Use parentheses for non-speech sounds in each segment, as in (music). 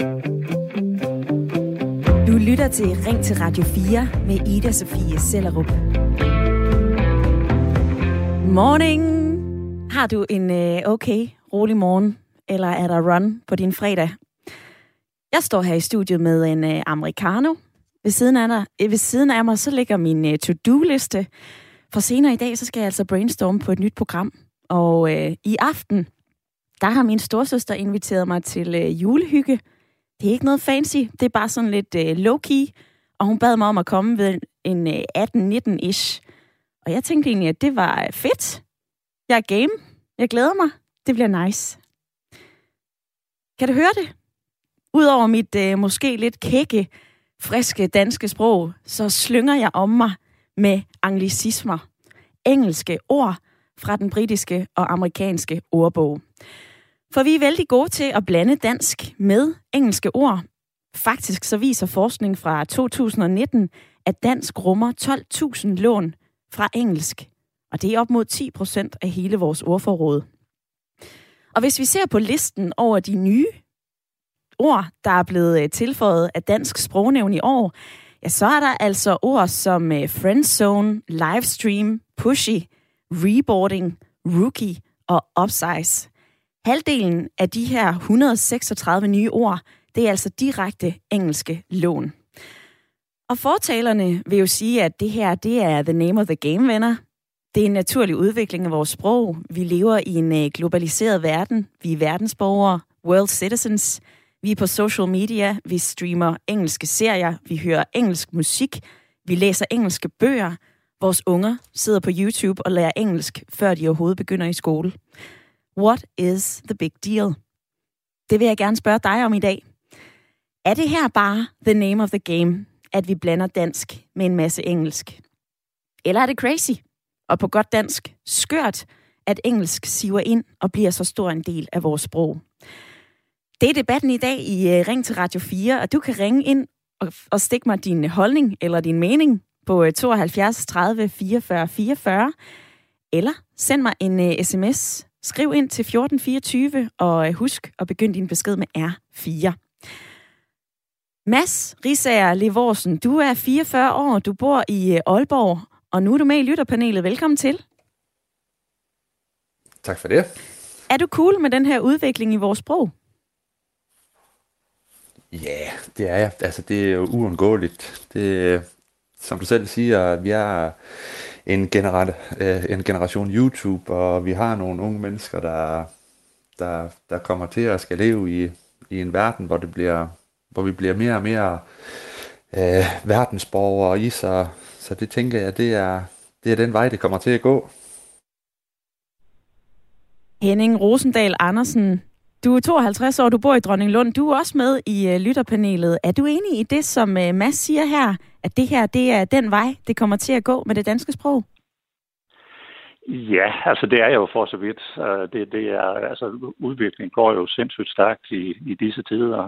Du lytter til Ring til Radio 4 med Ida Sofie Sellerup. Morning! Har du en øh, okay, rolig morgen, eller er der run på din fredag? Jeg står her i studiet med en øh, americano. Ved siden, af dig, øh, ved siden af mig, så ligger min øh, to-do-liste. For senere i dag, så skal jeg altså brainstorme på et nyt program. Og øh, i aften, der har min storsøster inviteret mig til øh, julehygge. Det er ikke noget fancy, det er bare sådan lidt øh, low-key. Og hun bad mig om at komme ved en øh, 18-19-ish. Og jeg tænkte egentlig, at det var øh, fedt. Jeg er game. Jeg glæder mig. Det bliver nice. Kan du høre det? Udover mit øh, måske lidt kække, friske danske sprog, så slynger jeg om mig med anglicismer. Engelske ord fra den britiske og amerikanske ordbog. For vi er vældig gode til at blande dansk med engelske ord. Faktisk så viser forskning fra 2019, at dansk rummer 12.000 lån fra engelsk. Og det er op mod 10 procent af hele vores ordforråd. Og hvis vi ser på listen over de nye ord, der er blevet øh, tilføjet af dansk sprognævn i år, ja, så er der altså ord som øh, friendzone, livestream, pushy, reboarding, rookie og upsize. Halvdelen af de her 136 nye ord, det er altså direkte engelske lån. Og fortalerne vil jo sige, at det her, det er the name of the game, venner. Det er en naturlig udvikling af vores sprog. Vi lever i en øh, globaliseret verden. Vi er verdensborgere, world citizens. Vi er på social media. Vi streamer engelske serier. Vi hører engelsk musik. Vi læser engelske bøger. Vores unger sidder på YouTube og lærer engelsk, før de overhovedet begynder i skole. What is the big deal? Det vil jeg gerne spørge dig om i dag. Er det her bare the name of the game, at vi blander dansk med en masse engelsk? Eller er det crazy? Og på godt dansk, skørt, at engelsk siver ind og bliver så stor en del af vores sprog. Det er debatten i dag i øh, Ring til Radio 4, og du kan ringe ind og, og stikke mig din holdning eller din mening på 72 30 44 44, eller send mig en øh, uh, sms. Skriv ind til 1424, og uh, husk at begynde din besked med R4. Mads Risager Levorsen, du er 44 år, du bor i uh, Aalborg, og nu er du med i lytterpanelet. Velkommen til. Tak for det. Er du cool med den her udvikling i vores sprog? Ja, yeah, det er jeg. Altså, det er jo uundgåeligt. Det, som du selv siger, vi er en, generat, øh, en generation YouTube, og vi har nogle unge mennesker, der, der, der kommer til at skal leve i, i en verden, hvor, det bliver, hvor vi bliver mere og mere øh, verdensborgere i, så, så det tænker jeg, det er, det er den vej, det kommer til at gå. Henning Rosendal Andersen, du er 52 år, du bor i Dronning Lund. Du er også med i uh, lytterpanelet. Er du enig i det, som uh, Mads siger her, at det her det er den vej, det kommer til at gå med det danske sprog? Ja, altså det er jeg jo for så vidt. Øh, det, det er, altså udviklingen går jo sindssygt stærkt i, i disse tider,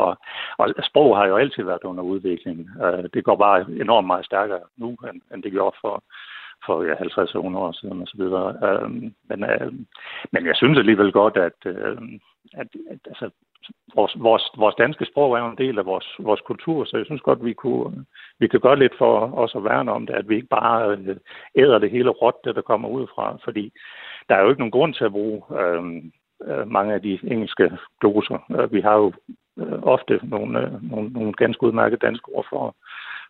og, og sprog har jo altid været under udvikling. Det går bare enormt meget stærkere nu, end, end det gjorde for, for ja, 50 år siden osv. Øhm, men, øhm, men jeg synes alligevel godt, at, øhm, at, at altså, vores, vores, vores danske sprog er jo en del af vores, vores kultur, så jeg synes godt, vi kunne, vi kan gøre lidt for os at værne om det, at vi ikke bare øh, æder det hele råt, det der kommer ud fra, fordi der er jo ikke nogen grund til at bruge øh, mange af de engelske gloser. Øh, vi har jo øh, ofte nogle, nogle, nogle ganske udmærkede danske ord for.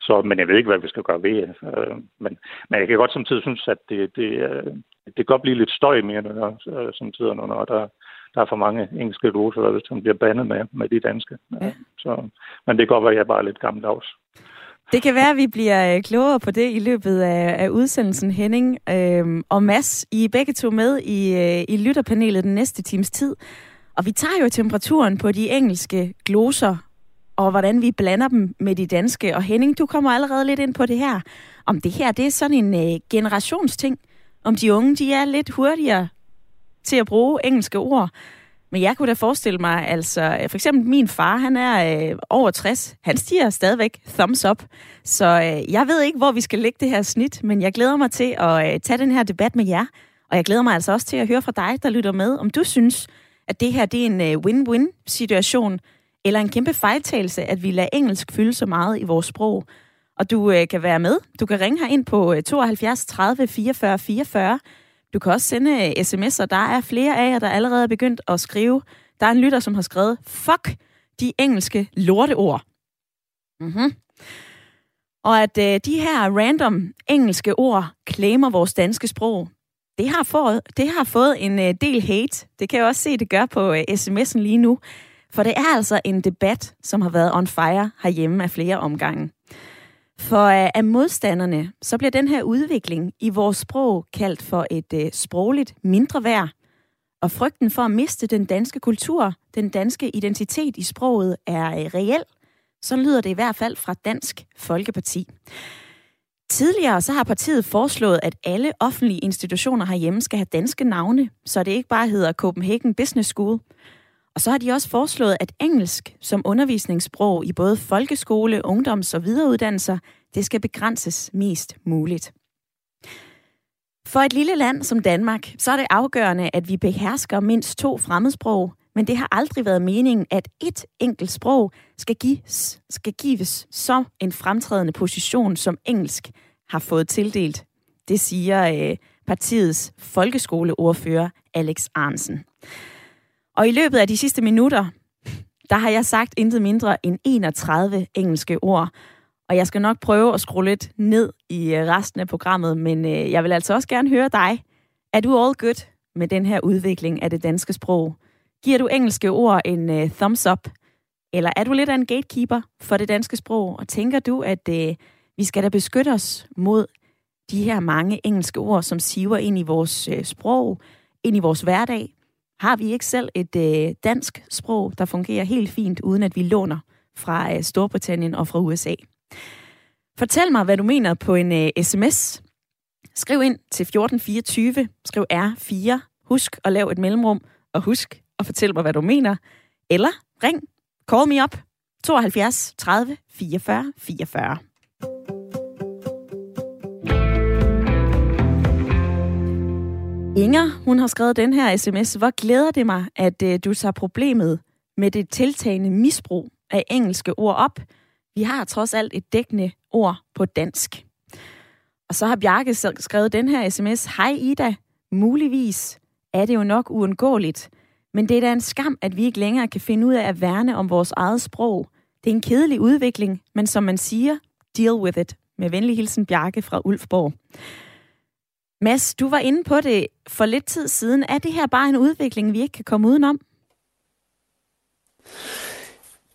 Så, men jeg ved ikke, hvad vi skal gøre ved. Øh, men, men jeg kan godt samtidig synes, at det, det, øh, det kan godt blive lidt støj mere, øh, som tider, når der, der er for mange engelske gloser, som bliver bandet med, med de danske. Ja. Så, men det kan godt være, at jeg er bare lidt gammeldags. Det kan være, at vi bliver øh, klogere på det i løbet af, af udsendelsen, Henning. Øhm, og Mads, I er begge to med i, øh, i lytterpanelet den næste times tid. Og vi tager jo temperaturen på de engelske gloser, og hvordan vi blander dem med de danske. Og Henning, du kommer allerede lidt ind på det her. Om det her, det er sådan en øh, generationsting. Om de unge, de er lidt hurtigere til at bruge engelske ord. Men jeg kunne da forestille mig, altså øh, for eksempel min far, han er øh, over 60. Han stiger stadigvæk thumbs up. Så øh, jeg ved ikke, hvor vi skal lægge det her snit, men jeg glæder mig til at øh, tage den her debat med jer. Og jeg glæder mig altså også til at høre fra dig, der lytter med, om du synes, at det her det er en øh, win-win situation, eller en kæmpe fejltagelse, at vi lader engelsk fylde så meget i vores sprog. Og du øh, kan være med. Du kan ringe her ind på 72 30 44 44. Du kan også sende øh, sms'er. Der er flere af jer, der allerede er begyndt at skrive. Der er en lytter, som har skrevet, fuck de engelske lorteord. Mm-hmm. Og at øh, de her random engelske ord klamer vores danske sprog, det har fået, det har fået en øh, del hate. Det kan jeg også se, det gør på øh, sms'en lige nu. For det er altså en debat, som har været on fire herhjemme af flere omgange. For øh, af modstanderne, så bliver den her udvikling i vores sprog kaldt for et øh, sprogligt mindre værd. Og frygten for at miste den danske kultur, den danske identitet i sproget, er øh, reel. Så lyder det i hvert fald fra Dansk Folkeparti. Tidligere så har partiet foreslået, at alle offentlige institutioner herhjemme skal have danske navne, så det ikke bare hedder Copenhagen Business School. Og så har de også foreslået, at engelsk som undervisningssprog i både folkeskole, ungdoms- og videreuddannelser, det skal begrænses mest muligt. For et lille land som Danmark, så er det afgørende, at vi behersker mindst to fremmedsprog, men det har aldrig været meningen, at et enkelt sprog skal gives, skal gives så en fremtrædende position, som engelsk har fået tildelt. Det siger øh, partiets folkeskoleordfører Alex Arnsen. Og i løbet af de sidste minutter, der har jeg sagt intet mindre end 31 engelske ord. Og jeg skal nok prøve at skrue lidt ned i øh, resten af programmet, men øh, jeg vil altså også gerne høre dig. Er du all good med den her udvikling af det danske sprog? Giver du engelske ord en uh, thumbs up? Eller er du lidt af en gatekeeper for det danske sprog? Og tænker du, at uh, vi skal da beskytte os mod de her mange engelske ord, som siver ind i vores uh, sprog, ind i vores hverdag? Har vi ikke selv et øh, dansk sprog, der fungerer helt fint, uden at vi låner fra øh, Storbritannien og fra USA? Fortæl mig, hvad du mener på en øh, sms. Skriv ind til 1424, skriv R4, husk at lave et mellemrum, og husk at fortæl mig, hvad du mener. Eller ring, call me up, 72 30 44 44. Inger, hun har skrevet den her sms. Hvor glæder det mig, at øh, du tager problemet med det tiltagende misbrug af engelske ord op. Vi har trods alt et dækkende ord på dansk. Og så har Bjarke skrevet den her sms. Hej Ida, muligvis er det jo nok uundgåeligt, men det er da en skam, at vi ikke længere kan finde ud af at værne om vores eget sprog. Det er en kedelig udvikling, men som man siger, deal with it. Med venlig hilsen Bjarke fra Ulfborg. Mads, du var inde på det for lidt tid siden. Er det her bare en udvikling, vi ikke kan komme udenom?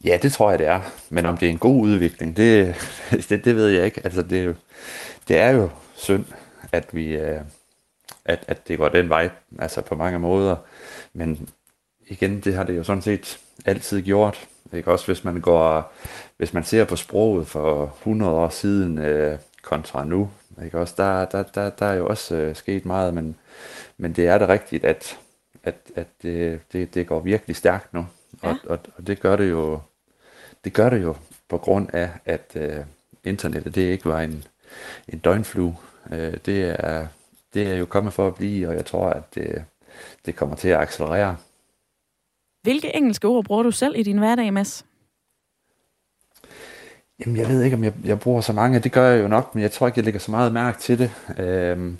Ja, det tror jeg, det er. Men om det er en god udvikling, det, (laughs) det, det ved jeg ikke. Altså, det, det er jo synd, at vi øh, at, at det går den vej, altså på mange måder. Men igen, det har det jo sådan set altid gjort. Ikke? Også hvis man går, hvis man ser på sproget for 100 år siden øh, kontra nu, ikke? Også der, der, der, der er jo også øh, sket meget, men, men det er det rigtigt, at, at, at det, det, det går virkelig stærkt nu. Ja. Og, og, og det gør det jo det gør det jo på grund af, at øh, internettet det ikke var en, en døgnflue. Øh, det, er, det er jo kommet for at blive, og jeg tror, at det, det kommer til at accelerere. Hvilke engelske ord bruger du selv i din hverdag, Mads? Jamen, jeg ved ikke, om jeg, jeg bruger så mange. Det gør jeg jo nok, men jeg tror ikke, jeg lægger så meget mærke til det. Øhm,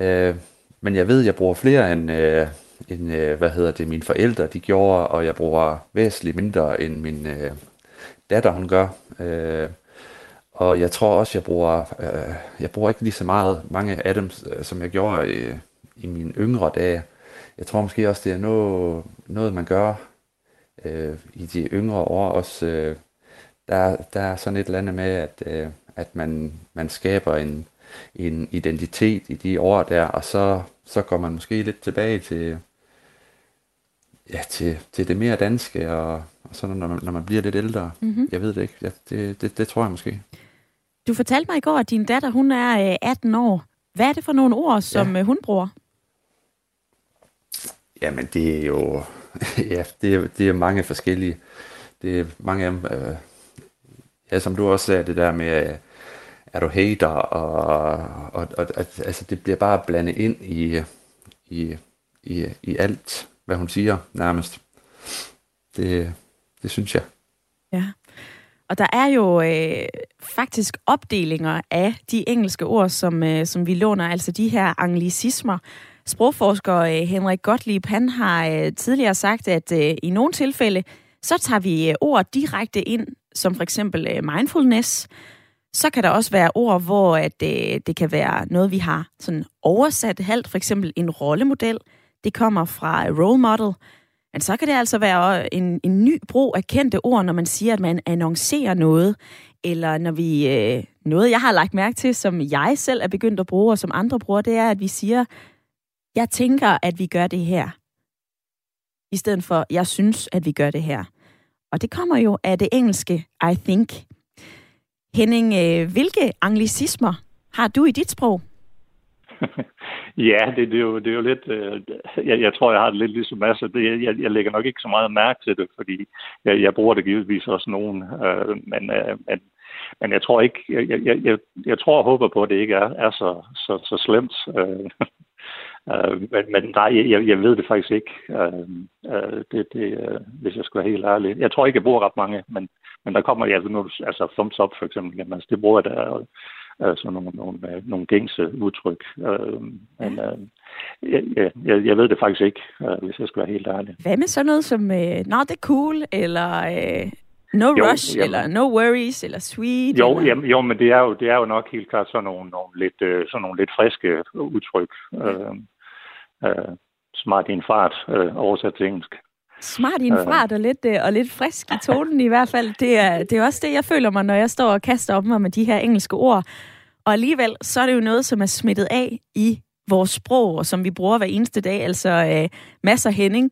øh, men jeg ved, jeg bruger flere end, øh, end øh, hvad hedder det, mine forældre de gjorde, og jeg bruger væsentligt mindre end min øh, datter, hun gør. Øh, og jeg tror også, jeg bruger, øh, jeg bruger ikke lige så meget mange af dem, øh, som jeg gjorde i, i mine yngre dage. Jeg tror måske også, det er noget, noget man gør øh, i de yngre år også. Øh, der, der er sådan et eller andet med, at, øh, at man, man skaber en, en identitet i de år der, og så, så går man måske lidt tilbage til, ja, til, til det mere danske, og, og sådan, når man, når man bliver lidt ældre. Mm-hmm. Jeg ved det ikke. Ja, det, det, det tror jeg måske. Du fortalte mig i går, at din datter, hun er 18 år. Hvad er det for nogle ord, som ja. hun bruger? Jamen, det er jo... (laughs) ja, det er, det er mange forskellige. Det er mange af dem... Øh, ja, som du også sagde, det der med, øh, er du hater, og, og, og altså, det bliver bare blandet ind i, i, i, i alt, hvad hun siger, nærmest. Det, det synes jeg. Ja. Og der er jo øh, faktisk opdelinger af de engelske ord, som, øh, som vi låner, altså de her anglicismer. Sprogforsker øh, Henrik Gottlieb, han har øh, tidligere sagt, at øh, i nogle tilfælde, så tager vi øh, ord direkte ind, som for eksempel øh, mindfulness. Så kan der også være ord, hvor at, øh, det kan være noget, vi har sådan oversat halvt, for eksempel en rollemodel. Det kommer fra øh, role model. Men så kan det altså være øh, en, en ny brug af kendte ord, når man siger, at man annoncerer noget, eller når vi... Øh, noget, jeg har lagt mærke til, som jeg selv er begyndt at bruge, og som andre bruger, det er, at vi siger, jeg tænker, at vi gør det her. I stedet for, jeg synes, at vi gør det her. Og det kommer jo af det engelske I think. Henning, øh, hvilke anglicismer har du i dit sprog? (laughs) ja, det, det, er jo, det er jo lidt... Øh, jeg, jeg tror, jeg har det lidt ligesom masser. Det, jeg, jeg lægger nok ikke så meget mærke til det, fordi jeg, jeg bruger det givetvis også nogen. Øh, men, øh, men, men jeg tror ikke... Jeg, jeg, jeg, jeg tror og håber på, at det ikke er, er så, så, så slemt. Øh, øh, men, men nej, jeg, jeg ved det faktisk ikke, øh, øh, det, det, øh, hvis jeg skal være helt ærlig. Jeg tror ikke, jeg bruger ret mange, men, men der kommer ja, nu, altså thumbs up for eksempel, jamen, altså, det bruger jeg der altså nogle, nogle, øh, nogle gængse udtryk. Øh, men øh, jeg, jeg, jeg ved det faktisk ikke, øh, hvis jeg skal være helt ærlig. Hvad med sådan noget som, øh, not the cool, eller øh, no jo, rush, jamen, eller no worries, eller sweet? Jo, eller? Jamen, jo men det er jo, det er jo nok helt klart sådan nogle, nogle, lidt, øh, sådan nogle lidt friske udtryk. Øh, øh, smart i en fart, øh, oversat til engelsk. Smart i en fart og lidt, øh, og lidt frisk i tonen i hvert fald. Det er, det er også det, jeg føler mig, når jeg står og kaster op mig med de her engelske ord. Og alligevel, så er det jo noget, som er smittet af i vores sprog, og som vi bruger hver eneste dag. Altså øh, masser Henning.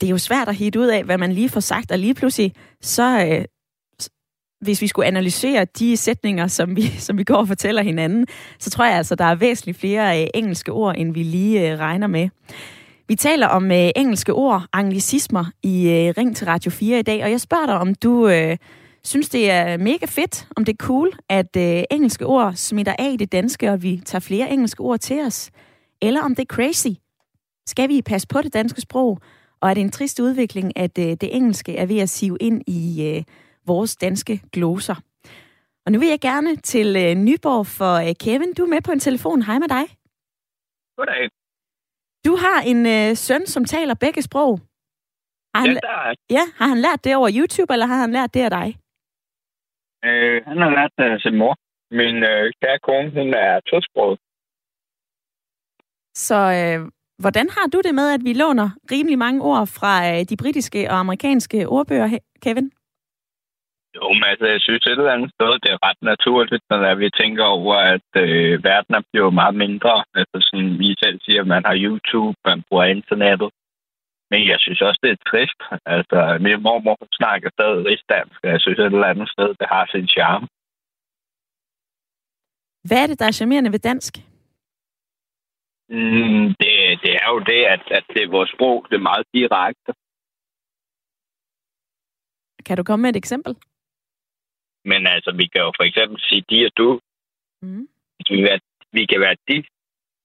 Det er jo svært at hitte ud af, hvad man lige får sagt, og lige pludselig, så, øh, hvis vi skulle analysere de sætninger, som vi, (laughs) som vi går og fortæller hinanden, så tror jeg altså, der er væsentligt flere øh, engelske ord, end vi lige øh, regner med. Vi taler om øh, engelske ord, anglicismer, i øh, Ring til Radio 4 i dag, og jeg spørger dig, om du øh, synes, det er mega fedt, om det er cool, at øh, engelske ord smitter af i det danske, og vi tager flere engelske ord til os, eller om det er crazy. Skal vi passe på det danske sprog, og er det en trist udvikling, at øh, det engelske er ved at sive ind i øh, vores danske gloser? Og nu vil jeg gerne til øh, Nyborg for øh, Kevin. Du er med på en telefon. Hej med dig. Goddag. Du har en øh, søn, som taler begge sprog. Har han, ja, der er. Ja, har han lært det over YouTube, eller har han lært det af dig? Øh, han har lært det af sin mor. Min øh, kære kone, hun er tosproget. Så øh, hvordan har du det med, at vi låner rimelig mange ord fra øh, de britiske og amerikanske ordbøger, Kevin? Jo, men altså, jeg synes et eller andet sted, det er ret naturligt, når vi tænker over, at øh, verden er blevet meget mindre. Altså, som vi selv siger, man har YouTube, man bruger internettet. Men jeg synes også, det er trist. Altså, min mormor snakker stadig rigsdansk, og jeg synes et eller andet sted, det har sin charme. Hvad er det, der er charmerende ved dansk? Mm, det, det er jo det, at, at det er vores sprog, det er meget direkte. Kan du komme med et eksempel? Men altså, vi kan jo for eksempel sige de og du. Mm. Vi, kan være, vi kan være de.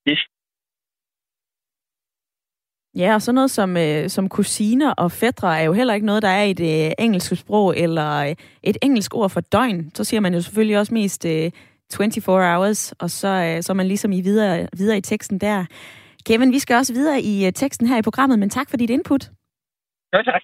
de. Ja, og sådan noget som, øh, som kusiner og fædre er jo heller ikke noget, der er i det engelske sprog, eller øh, et engelsk ord for døgn. Så siger man jo selvfølgelig også mest øh, 24 hours, og så, øh, så er man ligesom i videre, videre i teksten der. Kevin, vi skal også videre i øh, teksten her i programmet, men tak for dit input. Ja, tak.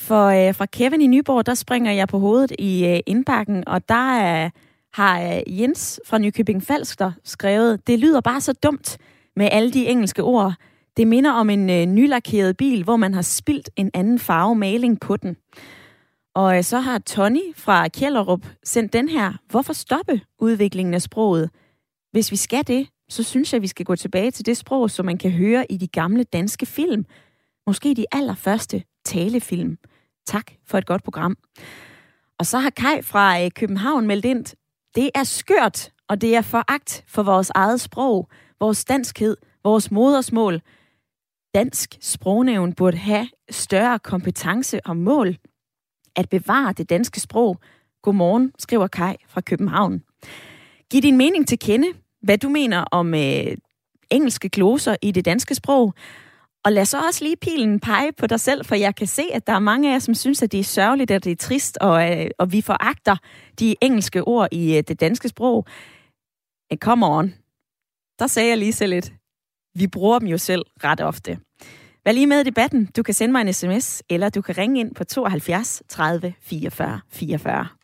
For øh, fra Kevin i Nyborg, der springer jeg på hovedet i øh, indbakken, og der øh, har øh, Jens fra Nykøbing Falster skrevet, det lyder bare så dumt med alle de engelske ord. Det minder om en øh, nylakeret bil, hvor man har spildt en anden farve maling på den. Og øh, så har Tony fra Kjellerup sendt den her. Hvorfor stoppe udviklingen af sproget? Hvis vi skal det, så synes jeg, at vi skal gå tilbage til det sprog, som man kan høre i de gamle danske film. Måske de allerførste talefilm. Tak for et godt program. Og så har Kai fra øh, København meldt ind, det er skørt, og det er foragt for vores eget sprog, vores danskhed, vores modersmål. Dansk sprognævn burde have større kompetence og mål at bevare det danske sprog. Godmorgen, skriver Kai fra København. Giv din mening til kende, hvad du mener om øh, engelske gloser i det danske sprog, og lad så også lige pilen pege på dig selv, for jeg kan se, at der er mange af jer, som synes, at det er sørgeligt, at det er trist, og, øh, og vi foragter de engelske ord i øh, det danske sprog. Eh, come on. Der sagde jeg lige så lidt. Vi bruger dem jo selv ret ofte. Vær lige med i debatten. Du kan sende mig en sms, eller du kan ringe ind på 72 30 44 44.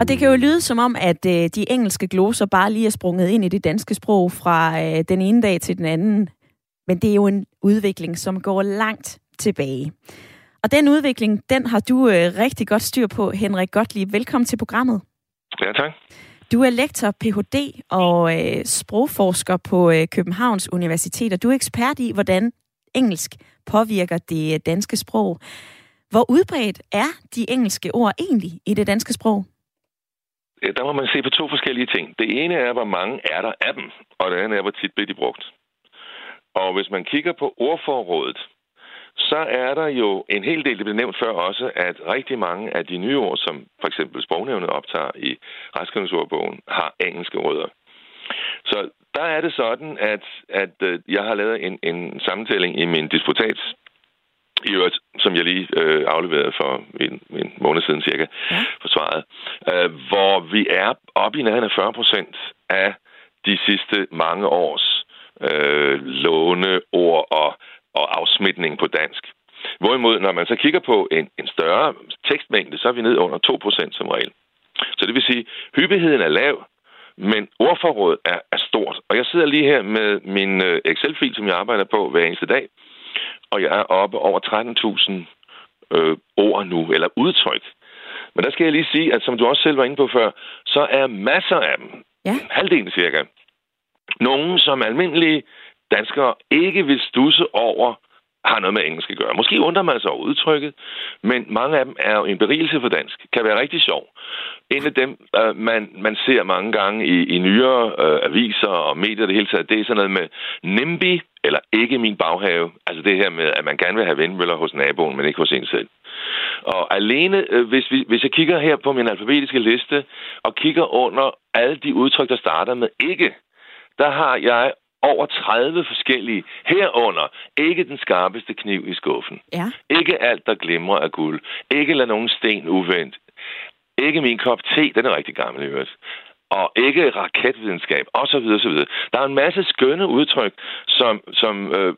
Og det kan jo lyde som om, at øh, de engelske gloser bare lige er sprunget ind i det danske sprog fra øh, den ene dag til den anden. Men det er jo en udvikling, som går langt tilbage. Og den udvikling, den har du øh, rigtig godt styr på, Henrik Gottlieb. Velkommen til programmet. Ja, tak. Du er lektor, Ph.D. og øh, sprogforsker på øh, Københavns Universitet, og du er ekspert i, hvordan engelsk påvirker det øh, danske sprog. Hvor udbredt er de engelske ord egentlig i det danske sprog? Øh, der må man se på to forskellige ting. Det ene er, hvor mange er der af dem, og det andet er, hvor tit bliver de brugt. Og hvis man kigger på ordforrådet, så er der jo en hel del, det blev nævnt før også, at rigtig mange af de nye ord, som for eksempel sprognævnet optager i retskrivningsordbogen, har engelske rødder. Så der er det sådan, at, at øh, jeg har lavet en, en sammentælling i min disputats i øvrigt, som jeg lige øh, afleverede for en, en måned siden cirka, ja. forsvaret, øh, hvor vi er oppe i nærheden af 40 procent af de sidste mange års øh, låneord og og afsmitning på dansk. Hvorimod, når man så kigger på en, en større tekstmængde, så er vi ned under 2% som regel. Så det vil sige, hyppigheden er lav, men ordforrådet er, er stort. Og jeg sidder lige her med min øh, Excel-fil, som jeg arbejder på hver eneste dag, og jeg er oppe over 13.000 øh, ord nu, eller udtryk. Men der skal jeg lige sige, at som du også selv var inde på før, så er masser af dem, ja. halvdelen cirka, nogen, som almindelige danskere ikke vil stusse over, har noget med engelsk at gøre. Måske undrer man sig over udtrykket, men mange af dem er jo en berigelse for dansk. Kan være rigtig sjov. En af dem, øh, man, man ser mange gange i, i nyere øh, aviser og medier det hele taget, det er sådan noget med NIMBY, eller ikke min baghave. Altså det her med, at man gerne vil have vindmøller hos naboen, men ikke hos en selv. Og alene, øh, hvis, vi, hvis jeg kigger her på min alfabetiske liste, og kigger under alle de udtryk, der starter med ikke, der har jeg over 30 forskellige. Herunder ikke den skarpeste kniv i skuffen. Ja. Ikke alt, der glimrer af guld. Ikke lad nogen sten uvendt. Ikke min kop te, den er rigtig gammel i øvrigt. Og ikke raketvidenskab, osv. osv. Der er en masse skønne udtryk, som, som øh,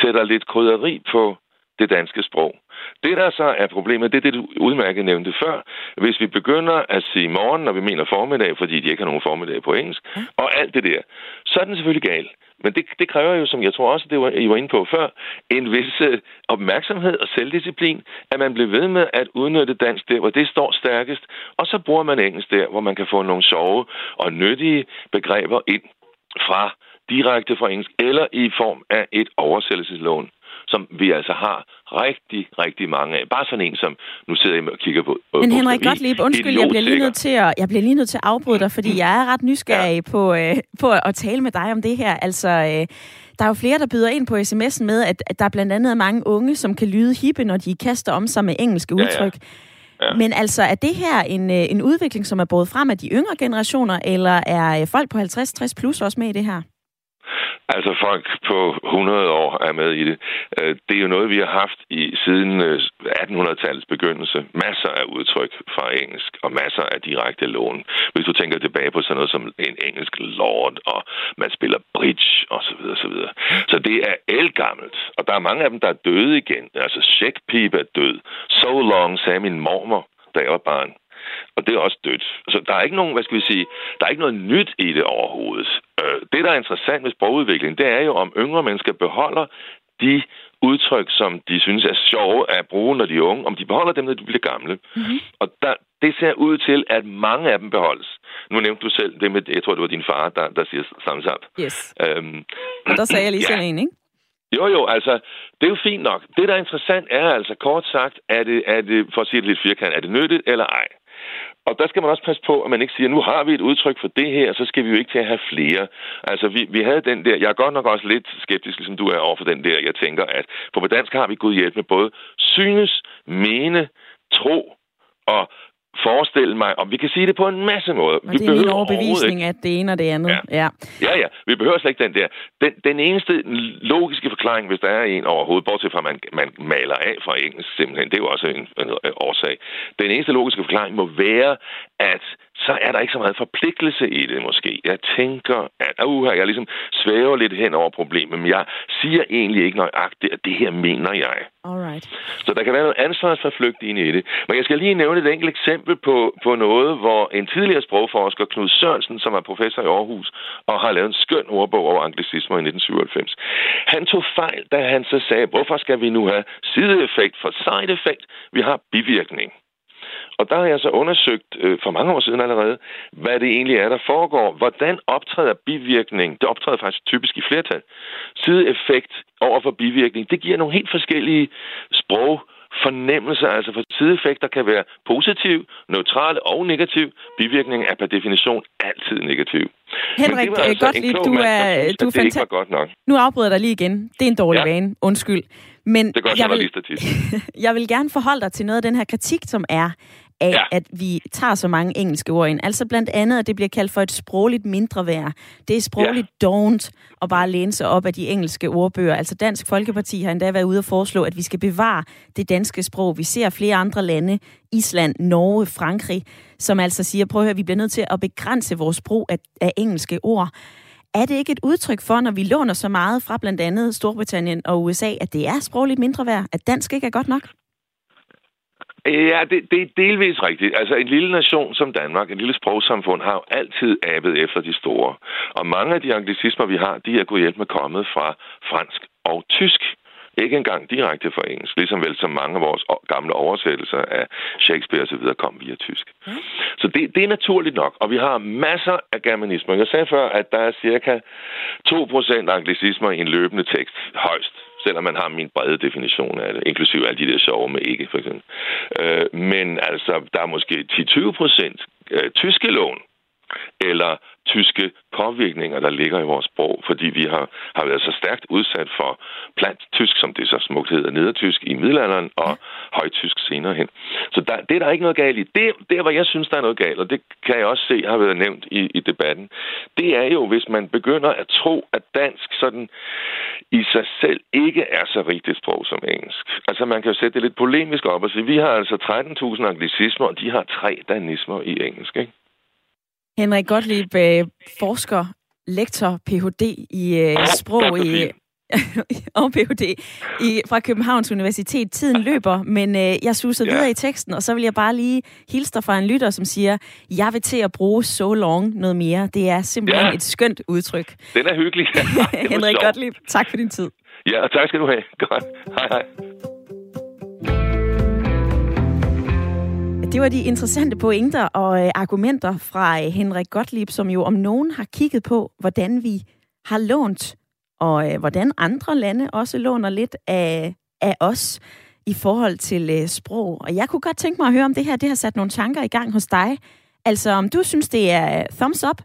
sætter lidt krydderi på det danske sprog. Det, der så er problemet, det er det, du udmærket nævnte før. Hvis vi begynder at sige morgen, når vi mener formiddag, fordi de ikke har nogen formiddag på engelsk, og alt det der, så er den selvfølgelig gal. Men det, det kræver jo, som jeg tror også, det var, I var inde på før, en vis øh, opmærksomhed og selvdisciplin, at man bliver ved med at udnytte dansk der, hvor det står stærkest, og så bruger man engelsk der, hvor man kan få nogle sjove og nyttige begreber ind fra direkte fra engelsk, eller i form af et oversættelseslån som vi altså har rigtig, rigtig mange af. Bare sådan en, som nu sidder jeg og kigger på. Men Henrik Gottlieb, undskyld, jeg bliver lige nødt til at, jeg bliver lige nødt til at afbryde dig, fordi jeg er ret nysgerrig ja. på, øh, på at tale med dig om det her. Altså, øh, der er jo flere, der byder ind på sms'en med, at, at der blandt andet er mange unge, som kan lyde hippe, når de kaster om sig med engelske udtryk. Ja, ja. Ja. Men altså, er det her en, øh, en udvikling, som er både frem af de yngre generationer, eller er øh, folk på 50-60 plus også med i det her? Altså folk på 100 år er med i det. Øh, det er jo noget, vi har haft i siden øh, 1800-tallets begyndelse. Masser af udtryk fra engelsk og masser af direkte lån. Hvis du tænker tilbage på sådan noget som en engelsk lord, og man spiller bridge osv. Så, videre, så det er elgammelt. Og der er mange af dem, der er døde igen. Altså Shakespeare er død. So long, sagde min mormor, da jeg var barn. Og det er også dødt. Så der er ikke nogen, hvad skal vi sige, der er ikke noget nyt i det overhovedet. Øh, det, der er interessant med sprogudvikling, det er jo, om yngre mennesker beholder de udtryk, som de synes er sjove at bruge, når de er unge, om de beholder dem, når de bliver gamle. Mm-hmm. Og der, det ser ud til, at mange af dem beholdes. Nu nævnte du selv det med, jeg tror, det var din far, der, der siger up. Yes. Øhm, og der sagde jeg lige (clears throat) ja. sådan en, ikke? Jo, jo, altså, det er jo fint nok. Det, der er interessant, er altså kort sagt, er det, er det for at sige det lidt firkant, er det nyttigt eller ej? Og der skal man også passe på, at man ikke siger, nu har vi et udtryk for det her, så skal vi jo ikke til at have flere. Altså, vi, vi havde den der, jeg er godt nok også lidt skeptisk, som du er over for den der, jeg tænker, at på dansk har vi Gud hjælp med både synes, mene, tro og forestille mig, og vi kan sige det på en masse måder. Og vi det er min overbevisning, at det ene og det andet. Ja. ja. Ja, ja. Vi behøver slet ikke den der. Den, den eneste logiske forklaring, hvis der er en overhovedet, bortset fra, at man, man maler af fra engelsk simpelthen, det er jo også en, en, en årsag. Den eneste logiske forklaring må være, at så er der ikke så meget forpligtelse i det måske. Jeg tænker, at uh, jeg ligesom svæver lidt hen over problemet, men jeg siger egentlig ikke nøjagtigt, at det her mener jeg. Alright. Så der kan være noget ansvarsforflygtigende i det. Men jeg skal lige nævne et enkelt eksempel på, på noget, hvor en tidligere sprogforsker, Knud Sørensen, som er professor i Aarhus, og har lavet en skøn ordbog over anglicismer i 1997. Han tog fejl, da han så sagde, hvorfor skal vi nu have sideeffekt for side effekt? Vi har bivirkning. Og der har jeg så undersøgt øh, for mange år siden allerede, hvad det egentlig er, der foregår. Hvordan optræder bivirkning? Det optræder faktisk typisk i flertal. Sideeffekt over for bivirkning, det giver nogle helt forskellige sprog fornemmelser, altså for sideeffekter kan være positiv, neutral og negativ. Bivirkning er per definition altid negativ. Henrik, det altså godt lige, du er, du er fanta- godt nok. Nu afbryder jeg dig lige igen. Det er en dårlig ja. vane. Undskyld. Men det gør jeg vil, (laughs) jeg vil gerne forholde dig til noget af den her kritik, som er, af, ja. at vi tager så mange engelske ord ind. Altså blandt andet, at det bliver kaldt for et sprogligt mindre værd. Det er sprogligt ja. don't at bare læne sig op af de engelske ordbøger. Altså Dansk Folkeparti har endda været ude og foreslå, at vi skal bevare det danske sprog. Vi ser flere andre lande, Island, Norge, Frankrig, som altså siger, prøv at høre, vi bliver nødt til at begrænse vores brug af, af engelske ord. Er det ikke et udtryk for, når vi låner så meget fra blandt andet Storbritannien og USA, at det er sprogligt mindre værd, at dansk ikke er godt nok? Ja, det, det er delvis rigtigt. Altså en lille nation som Danmark, en lille sprogsamfund, har jo altid abet efter de store. Og mange af de anglicismer, vi har, de er gået hjælp med kommet fra fransk og tysk. Ikke engang direkte fra engelsk, ligesom vel som mange af vores gamle oversættelser af Shakespeare osv. kom via tysk. Mm. Så det, det er naturligt nok, og vi har masser af germanismer. Jeg sagde før, at der er cirka 2% anglicismer i en løbende tekst, højst selvom man har min brede definition af det, inklusive alle de der sjove med ikke, for eksempel. Øh, men altså, der er måske 10-20 procent øh, tyske lån, eller tyske påvirkninger, der ligger i vores sprog, fordi vi har, har været så stærkt udsat for plant tysk, som det så smukt hedder, nedertysk i middelalderen og højtysk senere hen. Der, det er der ikke noget galt i. Det, der, hvor jeg synes, der er noget galt, og det kan jeg også se har været nævnt i, i debatten, det er jo, hvis man begynder at tro, at dansk sådan i sig selv ikke er så rigtigt sprog som engelsk. Altså man kan jo sætte det lidt polemisk op og sige, vi har altså 13.000 anglicismer, og de har tre danismer i engelsk, ikke? Henrik Gottlieb, øh, forsker, lektor, Ph.D. i øh, sprog i (laughs) og Ph.D. I, fra Københavns Universitet. Tiden løber, men øh, jeg suser ja. videre i teksten, og så vil jeg bare lige hilse dig fra en lytter, som siger, jeg vil til at bruge so long noget mere. Det er simpelthen ja. et skønt udtryk. Den er hyggelig. (laughs) Henrik Gottlieb, tak for din tid. Ja, og tak skal du have. Godt. Hej, hej. Det var de interessante pointer og øh, argumenter fra øh, Henrik Gottlieb, som jo om nogen har kigget på, hvordan vi har lånt, og øh, hvordan andre lande også låner lidt af, af os i forhold til øh, sprog. Og jeg kunne godt tænke mig at høre, om det her det har sat nogle tanker i gang hos dig. Altså om du synes, det er øh, thumbs up,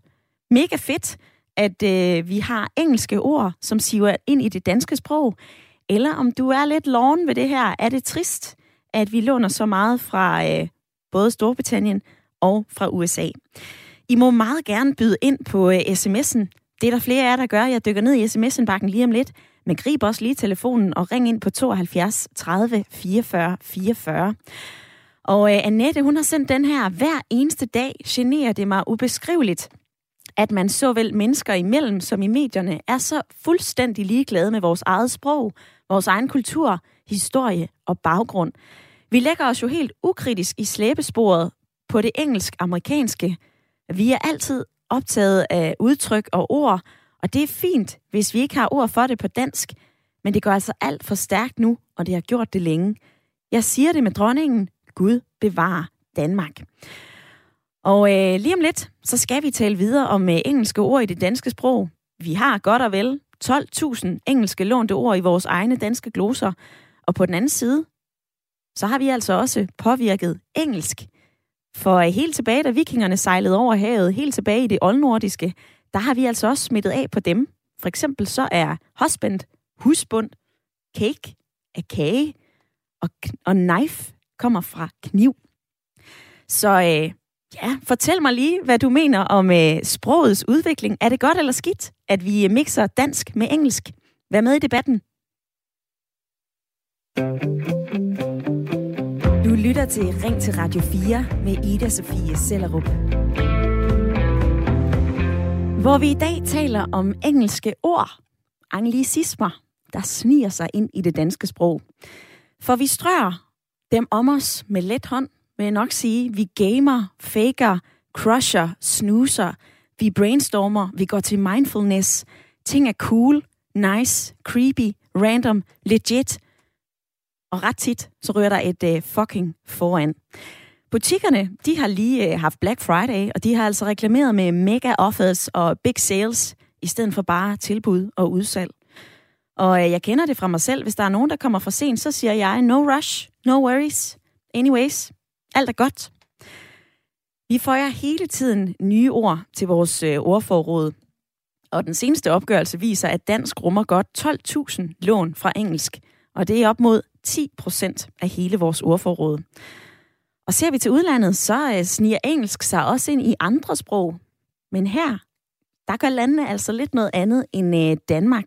mega fedt, at øh, vi har engelske ord, som siver ind i det danske sprog, eller om du er lidt loven ved det her. Er det trist, at vi låner så meget fra øh, både Storbritannien og fra USA. I må meget gerne byde ind på øh, sms'en. Det er der flere af jer, der gør. Jeg dykker ned i sms-indbakken lige om lidt. Men grib også lige telefonen og ring ind på 72 30 44 44. Og øh, Annette, hun har sendt den her. Hver eneste dag generer det mig ubeskriveligt, at man såvel mennesker imellem som i medierne er så fuldstændig ligeglade med vores eget sprog, vores egen kultur, historie og baggrund. Vi lægger os jo helt ukritisk i slæbesporet på det engelsk-amerikanske. Vi er altid optaget af udtryk og ord, og det er fint, hvis vi ikke har ord for det på dansk, men det går altså alt for stærkt nu, og det har gjort det længe. Jeg siger det med dronningen, Gud bevarer Danmark. Og øh, lige om lidt, så skal vi tale videre om øh, engelske ord i det danske sprog. Vi har godt og vel 12.000 engelske lånte ord i vores egne danske gloser. Og på den anden side, så har vi altså også påvirket engelsk. For øh, helt tilbage, da vikingerne sejlede over havet, helt tilbage i det oldnordiske, der har vi altså også smittet af på dem. For eksempel så er husband husbund, cake er kage, og, og knife kommer fra kniv. Så øh, ja, fortæl mig lige, hvad du mener om øh, sprogets udvikling. Er det godt eller skidt, at vi øh, mixer dansk med engelsk? Vær med i debatten. Du lytter til Ring til Radio 4 med Ida Sofie Sellerup. Hvor vi i dag taler om engelske ord, anglicismer, der sniger sig ind i det danske sprog. For vi strør dem om os med let hånd, vil jeg nok sige. Vi gamer, faker, crusher, snoozer, vi brainstormer, vi går til mindfulness. Ting er cool, nice, creepy, random, legit. Og ret tit, så rører der et øh, fucking foran. Butikkerne, de har lige øh, haft Black Friday, og de har altså reklameret med mega offers og big sales, i stedet for bare tilbud og udsalg. Og øh, jeg kender det fra mig selv. Hvis der er nogen, der kommer for sent, så siger jeg, no rush, no worries. Anyways, alt er godt. Vi føjer hele tiden nye ord til vores øh, ordforråd. Og den seneste opgørelse viser, at dansk rummer godt 12.000 lån fra engelsk. Og det er op mod 10 procent af hele vores ordforråd. Og ser vi til udlandet, så øh, sniger engelsk sig også ind i andre sprog. Men her, der gør landene altså lidt noget andet end øh, Danmark.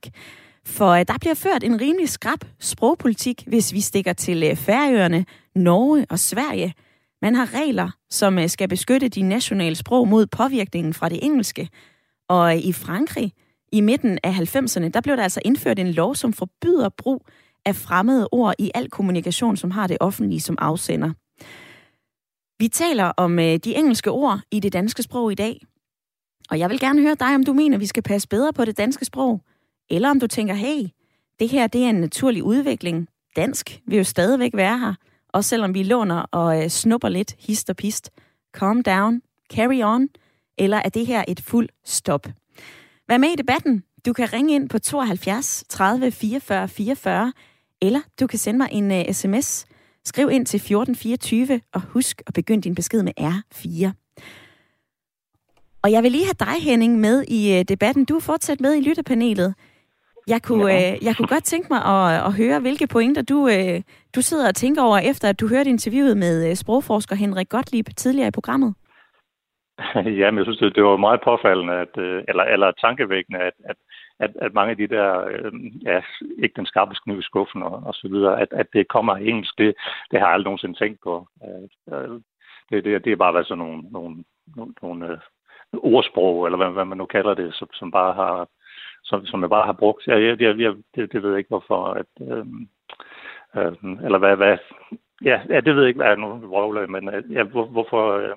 For øh, der bliver ført en rimelig skrab sprogpolitik, hvis vi stikker til Færøerne, Norge og Sverige. Man har regler, som skal beskytte de nationale sprog mod påvirkningen fra det engelske. Og i Frankrig, i midten af 90'erne, der blev der altså indført en lov, som forbyder brug af fremmede ord i al kommunikation, som har det offentlige som afsender. Vi taler om øh, de engelske ord i det danske sprog i dag. Og jeg vil gerne høre dig, om du mener, vi skal passe bedre på det danske sprog, eller om du tænker, hey, det her det er en naturlig udvikling. Dansk vil jo stadigvæk være her, også selvom vi låner og øh, snupper lidt hist og pist. Calm down, carry on, eller er det her et fuld stop? Vær med i debatten. Du kan ringe ind på 72 30 44 44, eller du kan sende mig en uh, sms. Skriv ind til 1424, og husk at begynde din besked med R4. Og jeg vil lige have dig, Henning, med i uh, debatten. Du er fortsat med i lyttepanelet. Jeg kunne, ja. uh, jeg kunne godt tænke mig at, at høre, hvilke pointer du, uh, du sidder og tænker over, efter at du hørte interviewet med uh, sprogforsker Henrik Gottlieb tidligere i programmet. (laughs) Ja, men jeg synes, det, det var meget påfaldende, at, eller, eller tankevækkende, at, at at, at mange af de der, øh, ja, ikke den skarpe kniv i skuffen og, og så videre, at, at det kommer af engelsk, det, det har jeg aldrig nogensinde tænkt på. Øh, øh det, det, det er bare været sådan nogle, nogle, nogle, nogle øh, ordsprog, eller hvad, hvad man nu kalder det, som, som bare har som, som jeg bare har brugt. Jeg, jeg, jeg, jeg det, det ved jeg ikke, hvorfor. At, øh, øh, eller hvad, hvad ja, ja, det ved jeg ikke, hvad jeg nu vrøvler, men øh, ja, hvor, hvorfor... Øh,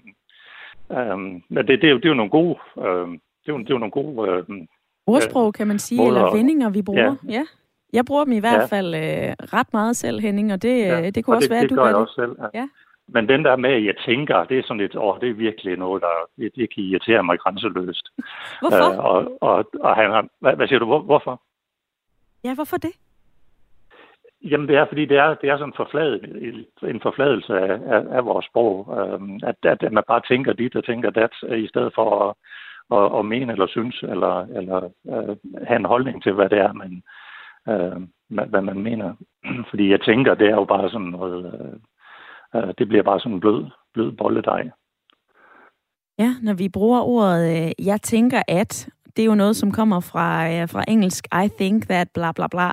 øh, det, det, er jo, det er jo nogle gode... Øh, det er jo, det er jo nogle gode øh, Ordsprog, kan man sige, eller vendinger, vi bruger. Ja. ja. Jeg bruger dem i hvert ja. fald øh, ret meget selv, Henning, og det, ja. det kunne og også det, være, at du gør det. også selv. Ja. ja. Men den der med, at jeg tænker, det er sådan lidt, åh, det er virkelig noget, der det, det kan irritere mig grænseløst. (laughs) Hvorfor? Øh, og, og, og han har, hvad, hvad siger du, hvor, hvorfor? Ja, hvorfor det? Jamen det er, fordi det er, det er sådan en, forfladet, en forfladelse af, af, af vores sprog. Øhm, at, at man bare tænker dit og tænker dat, i stedet for at, at, at mene eller synes, eller, eller øh, have en holdning til, hvad det er, man, øh, hvad man mener. (clears throat) Fordi jeg tænker, det er jo bare sådan noget, øh, øh, det bliver bare sådan en blød, blød bolledej. Ja, når vi bruger ordet, øh, jeg tænker at, det er jo noget, som kommer fra, øh, fra engelsk, I think that, bla bla bla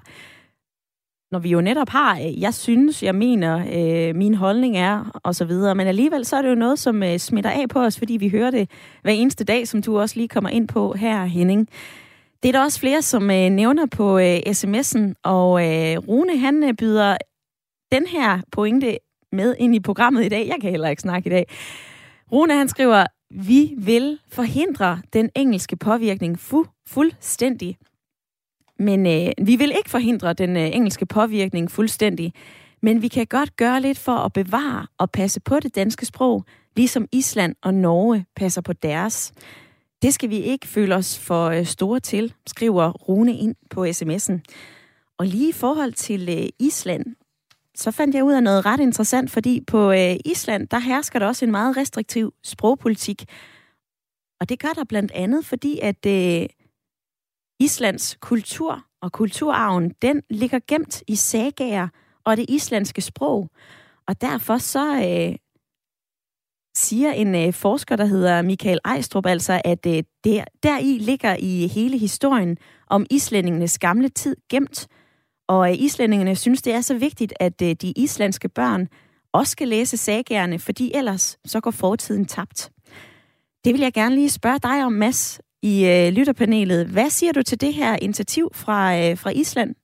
når vi jo netop har, øh, jeg synes, jeg mener, øh, min holdning er, og så videre. Men alligevel så er det jo noget, som øh, smitter af på os, fordi vi hører det hver eneste dag, som du også lige kommer ind på her, Henning. Det er der også flere, som øh, nævner på øh, sms'en, og øh, Rune, han øh, byder den her pointe med ind i programmet i dag. Jeg kan heller ikke snakke i dag. Rune, han skriver, vi vil forhindre den engelske påvirkning fu- fuldstændig. Men øh, vi vil ikke forhindre den øh, engelske påvirkning fuldstændig. Men vi kan godt gøre lidt for at bevare og passe på det danske sprog, ligesom Island og Norge passer på deres. Det skal vi ikke føle os for øh, store til, skriver Rune ind på sms'en. Og lige i forhold til øh, Island, så fandt jeg ud af noget ret interessant, fordi på øh, Island, der hersker der også en meget restriktiv sprogpolitik. Og det gør der blandt andet, fordi at øh, Islands kultur og kulturarven, den ligger gemt i sagager og det islandske sprog. Og derfor så, øh, siger en øh, forsker, der hedder Michael Ejstrup, altså, at øh, der, deri ligger i hele historien om islændingenes gamle tid gemt. Og øh, islændingene synes, det er så vigtigt, at øh, de islandske børn også skal læse sagerne, fordi ellers så går fortiden tabt. Det vil jeg gerne lige spørge dig om, Mads, i øh, lytterpanelet. Hvad siger du til det her initiativ fra, øh, fra Island?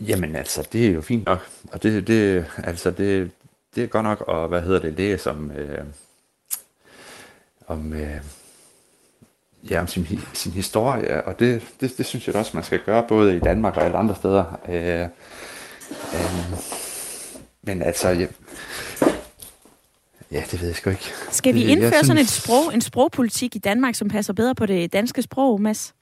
Jamen altså, det er jo fint nok. Og det, det, altså, det, det er godt nok at, hvad hedder det, læse om, øh, om, øh, ja, om sin, sin historie, og det, det, det synes jeg også, man skal gøre, både i Danmark og alle andre steder. Øh, øh, men altså, jeg, ja, det ved jeg sgu ikke. Skal vi Det- indføre sådan et synes- sprog, en sprogpolitik i Danmark, som passer bedre på det danske sprog, Mads?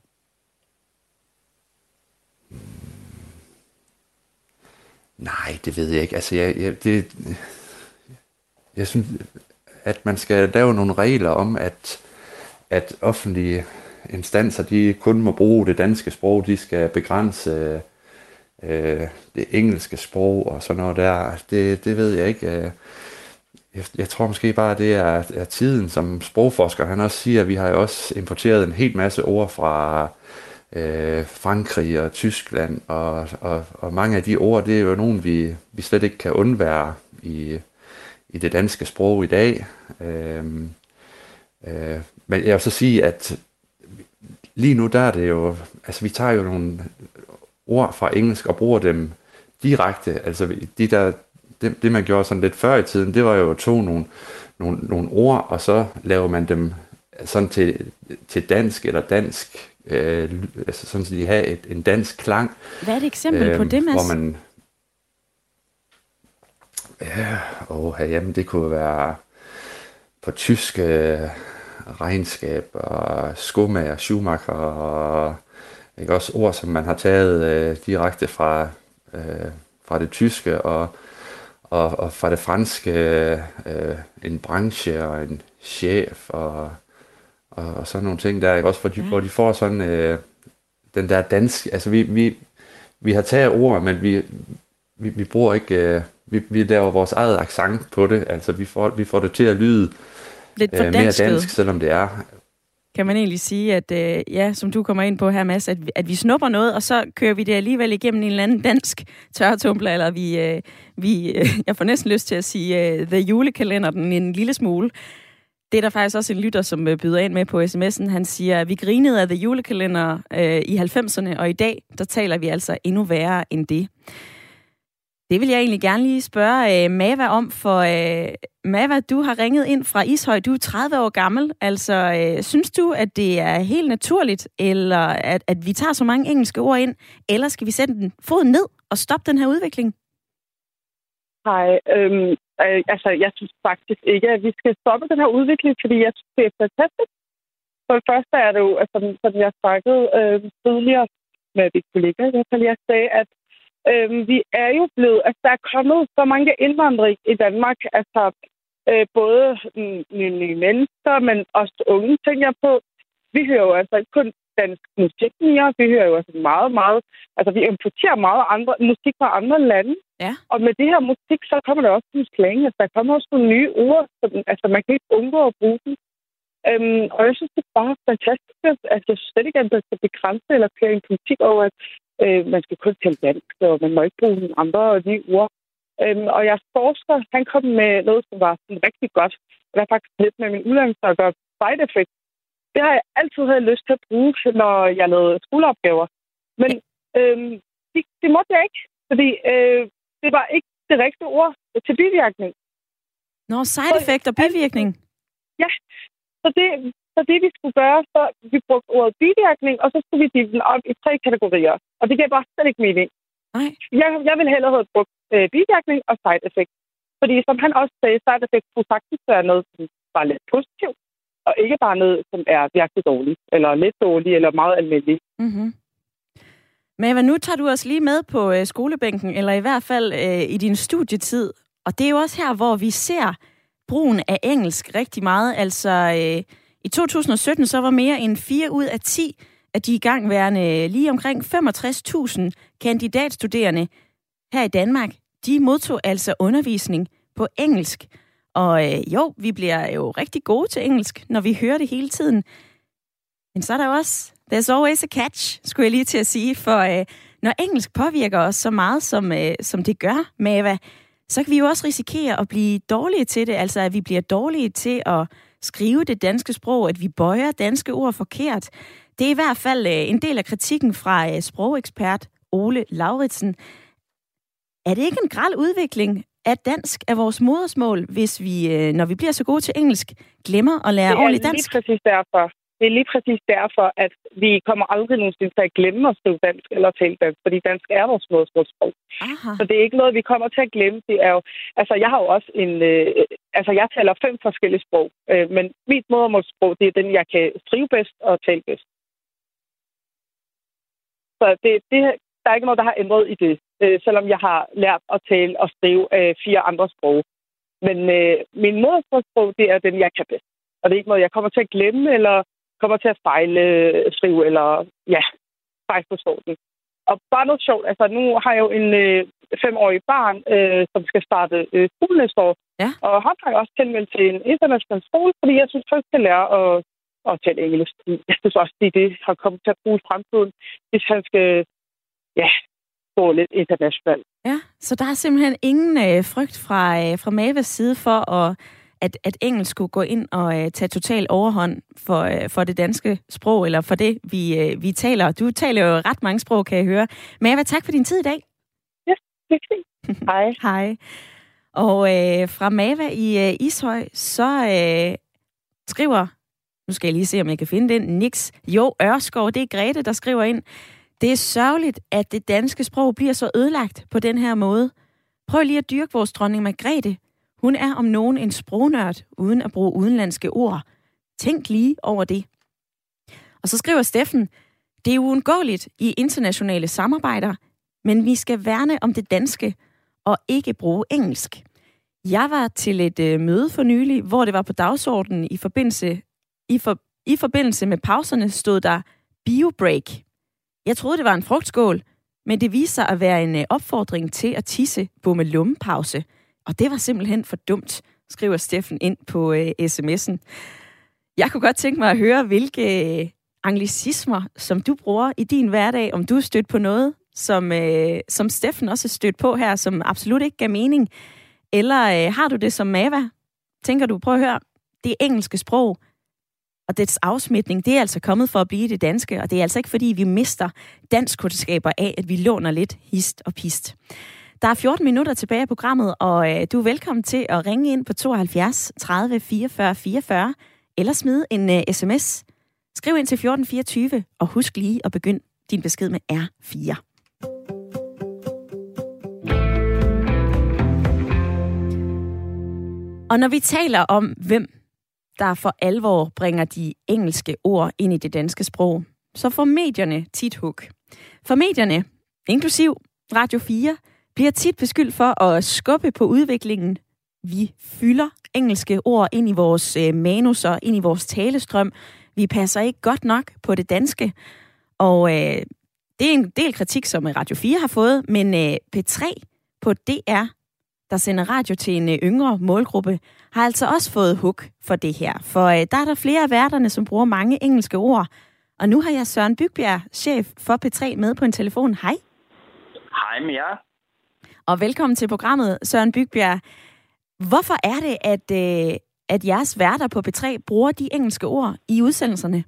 Nej, det ved jeg ikke. Altså, jeg, jeg, det, jeg synes, at man skal lave nogle regler om, at, at offentlige instanser, de kun må bruge det danske sprog, de skal begrænse øh, det engelske sprog og sådan noget der. Det, det ved jeg ikke. Jeg, jeg tror måske bare, det er, er tiden, som sprogforsker, han også siger, vi har jo også importeret en helt masse ord fra øh, Frankrig og Tyskland, og, og, og mange af de ord, det er jo nogle, vi, vi slet ikke kan undvære i, i det danske sprog i dag. Øh, øh, men jeg vil så sige, at lige nu der er det jo, altså vi tager jo nogle ord fra engelsk og bruger dem direkte, altså de der, det, det man gjorde sådan lidt før i tiden, det var jo at tog nogle, nogle, nogle ord, og så laver man dem sådan til, til dansk eller dansk, øh, altså sådan, så de har et, en dansk klang. Hvad er et eksempel på øhm, det, Mads? Hvor man, ja, åh, jamen det kunne være på tysk øh, regnskab og skomager, Schumacher og ikke også ord, som man har taget øh, direkte fra, øh, fra det tyske og, og, og fra det franske øh, en branche og en chef og, og, og sådan nogle ting der, ikke? Også, hvor de, Ja. hvor de får sådan øh, den der dansk, altså vi, vi, vi har taget ord, men vi, vi, vi bruger ikke, øh, vi, vi laver vores eget accent på det, altså vi får, vi får det til at lyde Lidt for øh, mere dansk, selvom det er kan man egentlig sige, at øh, ja, som du kommer ind på her, Mads, at, at vi snupper noget, og så kører vi det alligevel igennem en eller anden dansk tørretumbler, eller vi, øh, vi øh, (laughs) jeg får næsten lyst til at sige, øh, the julekalender den en lille smule. Det er der faktisk også en lytter, som øh, byder ind med på sms'en. Han siger, at vi grinede af The Julekalender øh, i 90'erne, og i dag, der taler vi altså endnu værre end det. Det vil jeg egentlig gerne lige spørge øh, Mava om, for øh, Mava, du har ringet ind fra Ishøj. Du er 30 år gammel. Altså, øh, synes du, at det er helt naturligt, eller at, at vi tager så mange engelske ord ind, eller skal vi sætte den fod ned og stoppe den her udvikling? Hej. Øhm, øh, altså, jeg synes faktisk ikke, at vi skal stoppe den her udvikling, fordi jeg synes, det er fantastisk. For det første er det jo, altså, som jeg snakkede øh, tidligere med mit kollega, i hvert fald, jeg sagde, at øh, vi er jo blevet, altså, der er kommet så mange indvandrere i Danmark, altså, øh, både nye, nye mennesker, men også unge, tænker jeg på. Vi hører jo altså ikke kun dansk musik mere, vi hører jo altså meget, meget, altså vi importerer meget andre, musik fra andre lande, Ja. og med det her musik, så kommer der også nogle slang. Altså, der kommer også nogle nye ord. Så, altså, man kan ikke undgå at bruge dem. Øhm, og jeg synes, det er bare fantastisk. Altså, jeg synes slet ikke, at skal begrænse eller køre en politik over, at øh, man skal kun tale dansk, og man må ikke bruge nogle andre nye ord. Øhm, og jeg forsker, han kom med noget, som var sådan rigtig godt. Der er faktisk lidt med min uddannelse at gøre side effect. Det har jeg altid havde lyst til at bruge, når jeg lavede skoleopgaver. Men øhm, det, det måtte jeg ikke, fordi øh, det var ikke det rigtige ord til bivirkning. Nå, side effect og bivirkning. Så det, så det vi skulle gøre, så vi brugte ordet bivirkning, og så skulle vi dele den op i tre kategorier. Og det gav bare slet ikke mening. Nej. Jeg, jeg ville hellere have brugt øh, bivirkning og side effect. Fordi som han også sagde, side effect kunne faktisk være noget, som var lidt positivt, og ikke bare noget, som er virkelig dårligt, eller lidt dårligt, eller meget almindeligt. Mm-hmm. Men nu tager du os lige med på øh, skolebænken, eller i hvert fald øh, i din studietid. Og det er jo også her, hvor vi ser brugen af engelsk rigtig meget. Altså øh, i 2017, så var mere end 4 ud af 10 af de igangværende lige omkring 65.000 kandidatstuderende her i Danmark, de modtog altså undervisning på engelsk. Og øh, jo, vi bliver jo rigtig gode til engelsk, når vi hører det hele tiden. Men så er der også, there's always a catch, skulle jeg lige til at sige, for øh, når engelsk påvirker os så meget, som, øh, som det gør, Mava, så kan vi jo også risikere at blive dårlige til det, altså at vi bliver dårlige til at skrive det danske sprog, at vi bøjer danske ord forkert. Det er i hvert fald øh, en del af kritikken fra øh, sprogekspert Ole Lauritsen. Er det ikke en gral udvikling, at dansk er vores modersmål, hvis vi, øh, når vi bliver så gode til engelsk, glemmer at lære ordentligt dansk? Det er lige præcis derfor det er lige præcis derfor, at vi kommer aldrig nogensinde til at glemme at skrive dansk eller tale dansk, fordi dansk er vores modersmålsprog. Så det er ikke noget, vi kommer til at glemme. Det er jo, altså, jeg har jo også en... Øh, altså, jeg taler fem forskellige sprog, øh, men mit modersmålsprog, det er den, jeg kan skrive bedst og tale bedst. Så det, det, der er ikke noget, der har ændret i det, øh, selvom jeg har lært at tale og skrive øh, fire andre sprog. Men øh, min modersmålsprog, det er den, jeg kan bedst. Og det er ikke noget, jeg kommer til at glemme, eller kommer til at fejle skrive, eller ja, faktisk forstå den. Og bare noget sjovt, altså nu har jeg jo en øh, femårig barn, øh, som skal starte øh, skole næste år. Ja. Og han har jeg også tilmeldt til en international skole, fordi jeg synes, at skal lære at, at tale engelsk. Jeg synes også, at det har kommet til at bruge i fremtiden, hvis han skal ja, gå lidt internationalt. Ja, så der er simpelthen ingen øh, frygt fra, øh, fra Maves side for at at, at engelsk skulle gå ind og uh, tage total overhånd for, uh, for det danske sprog, eller for det, vi, uh, vi taler. Du taler jo ret mange sprog, kan jeg høre. Mava, tak for din tid i dag. Ja, det er fint. Hej. Hej. Og uh, fra Mava i uh, Ishøj, så uh, skriver, nu skal jeg lige se, om jeg kan finde den, Nix Jo Ørskov, det er Grete, der skriver ind, det er sørgeligt, at det danske sprog bliver så ødelagt på den her måde. Prøv lige at dyrke vores dronning Margrethe. Hun er om nogen en sprognørd, uden at bruge udenlandske ord. Tænk lige over det. Og så skriver Steffen, det er uundgåeligt i internationale samarbejder, men vi skal værne om det danske og ikke bruge engelsk. Jeg var til et øh, møde for nylig, hvor det var på dagsordenen i forbindelse, i, for, i forbindelse med pauserne stod der biobreak. Jeg troede, det var en frugtskål, men det viste sig at være en øh, opfordring til at tisse på med lumpause. Og det var simpelthen for dumt, skriver Steffen ind på øh, sms'en. Jeg kunne godt tænke mig at høre, hvilke øh, anglicismer, som du bruger i din hverdag, om du er stødt på noget, som, øh, som Steffen også er stødt på her, som absolut ikke gav mening. Eller øh, har du det som Mava? Tænker du, prøv at høre, det engelske sprog, og dets afsmitning, det er altså kommet for at blive det danske, og det er altså ikke fordi, vi mister danskkundskaber af, at vi låner lidt hist og pist. Der er 14 minutter tilbage i programmet, og øh, du er velkommen til at ringe ind på 72 30 44 44, eller smide en øh, sms. Skriv ind til 1424, og husk lige at begynde din besked med R4. Og når vi taler om, hvem der for alvor bringer de engelske ord ind i det danske sprog, så får medierne tit hug. For medierne, inklusiv Radio 4, bliver tit beskyldt for at skubbe på udviklingen. Vi fylder engelske ord ind i vores øh, manuser, ind i vores talestrøm. Vi passer ikke godt nok på det danske. Og øh, det er en del kritik, som øh, Radio 4 har fået, men øh, P3 på DR, der sender radio til en øh, yngre målgruppe, har altså også fået hug for det her. For øh, der er der flere af værterne, som bruger mange engelske ord. Og nu har jeg Søren Bygbjerg, chef for P3, med på en telefon. Hej. Hej med jer og velkommen til programmet, Søren Bygbjerg. Hvorfor er det, at, øh, at jeres værter på B3 bruger de engelske ord i udsendelserne?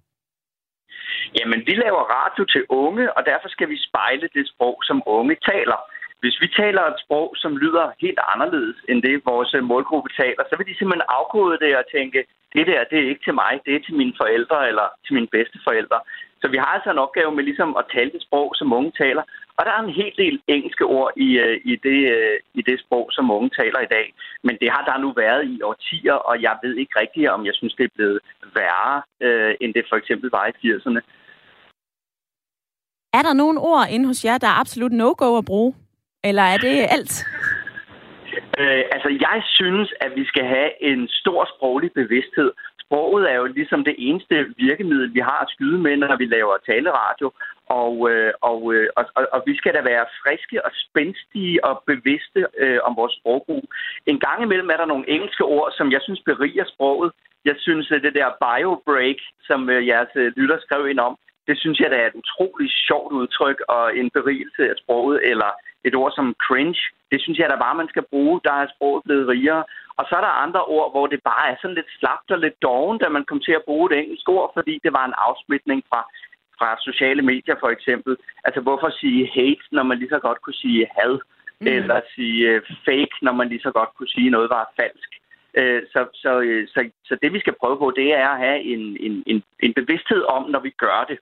Jamen, vi laver radio til unge, og derfor skal vi spejle det sprog, som unge taler. Hvis vi taler et sprog, som lyder helt anderledes end det, vores målgruppe taler, så vil de simpelthen afkode det og tænke, det der, det er ikke til mig, det er til mine forældre eller til mine bedsteforældre. Så vi har altså en opgave med ligesom at tale det sprog, som unge taler. Og der er en hel del engelske ord i, øh, i, det, øh, i det sprog, som unge taler i dag. Men det har der nu været i årtier, og jeg ved ikke rigtigt, om jeg synes, det er blevet værre, øh, end det for eksempel var i 80'erne. Er der nogle ord inde hos jer, der er absolut no-go at bruge? Eller er det alt? (laughs) Øh, altså, jeg synes, at vi skal have en stor sproglig bevidsthed sproget er jo ligesom det eneste virkemiddel, vi har at skyde med, når vi laver taleradio. Og, øh, og, øh, og, og, og vi skal da være friske og spændstige og bevidste øh, om vores sprogbrug. En gang imellem er der nogle engelske ord, som jeg synes beriger sproget. Jeg synes, at det der biobreak, som øh, jeres øh, lytter skrev ind om, det synes jeg, der er et utroligt sjovt udtryk og en berigelse af sproget, eller et ord som cringe. Det synes jeg da bare, man skal bruge. Der er sproget blevet rigere. Og så er der andre ord, hvor det bare er sådan lidt slapt og lidt doven, da man kom til at bruge det engelske ord, fordi det var en afsmitning fra, fra sociale medier for eksempel. Altså hvorfor sige hate, når man lige så godt kunne sige had? Mm. Eller sige uh, fake, når man lige så godt kunne sige noget var falsk. Uh, så, så, uh, så, så det vi skal prøve på, det er at have en, en, en, en bevidsthed om, når vi gør det.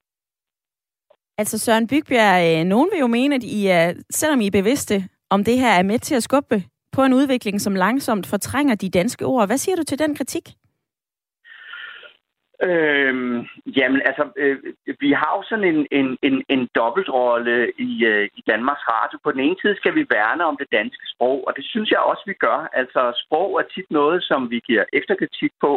Altså Søren Bygbjerg, nogen vil jo mene, at I er, selvom I er bevidste om det her, er med til at skubbe på en udvikling, som langsomt fortrænger de danske ord. Hvad siger du til den kritik? Øhm, jamen, altså, øh, vi har jo sådan en, en, en, en dobbeltrolle i, øh, i Danmarks Radio. På den ene side skal vi værne om det danske sprog, og det synes jeg også, vi gør. Altså, sprog er tit noget, som vi giver efterkritik på.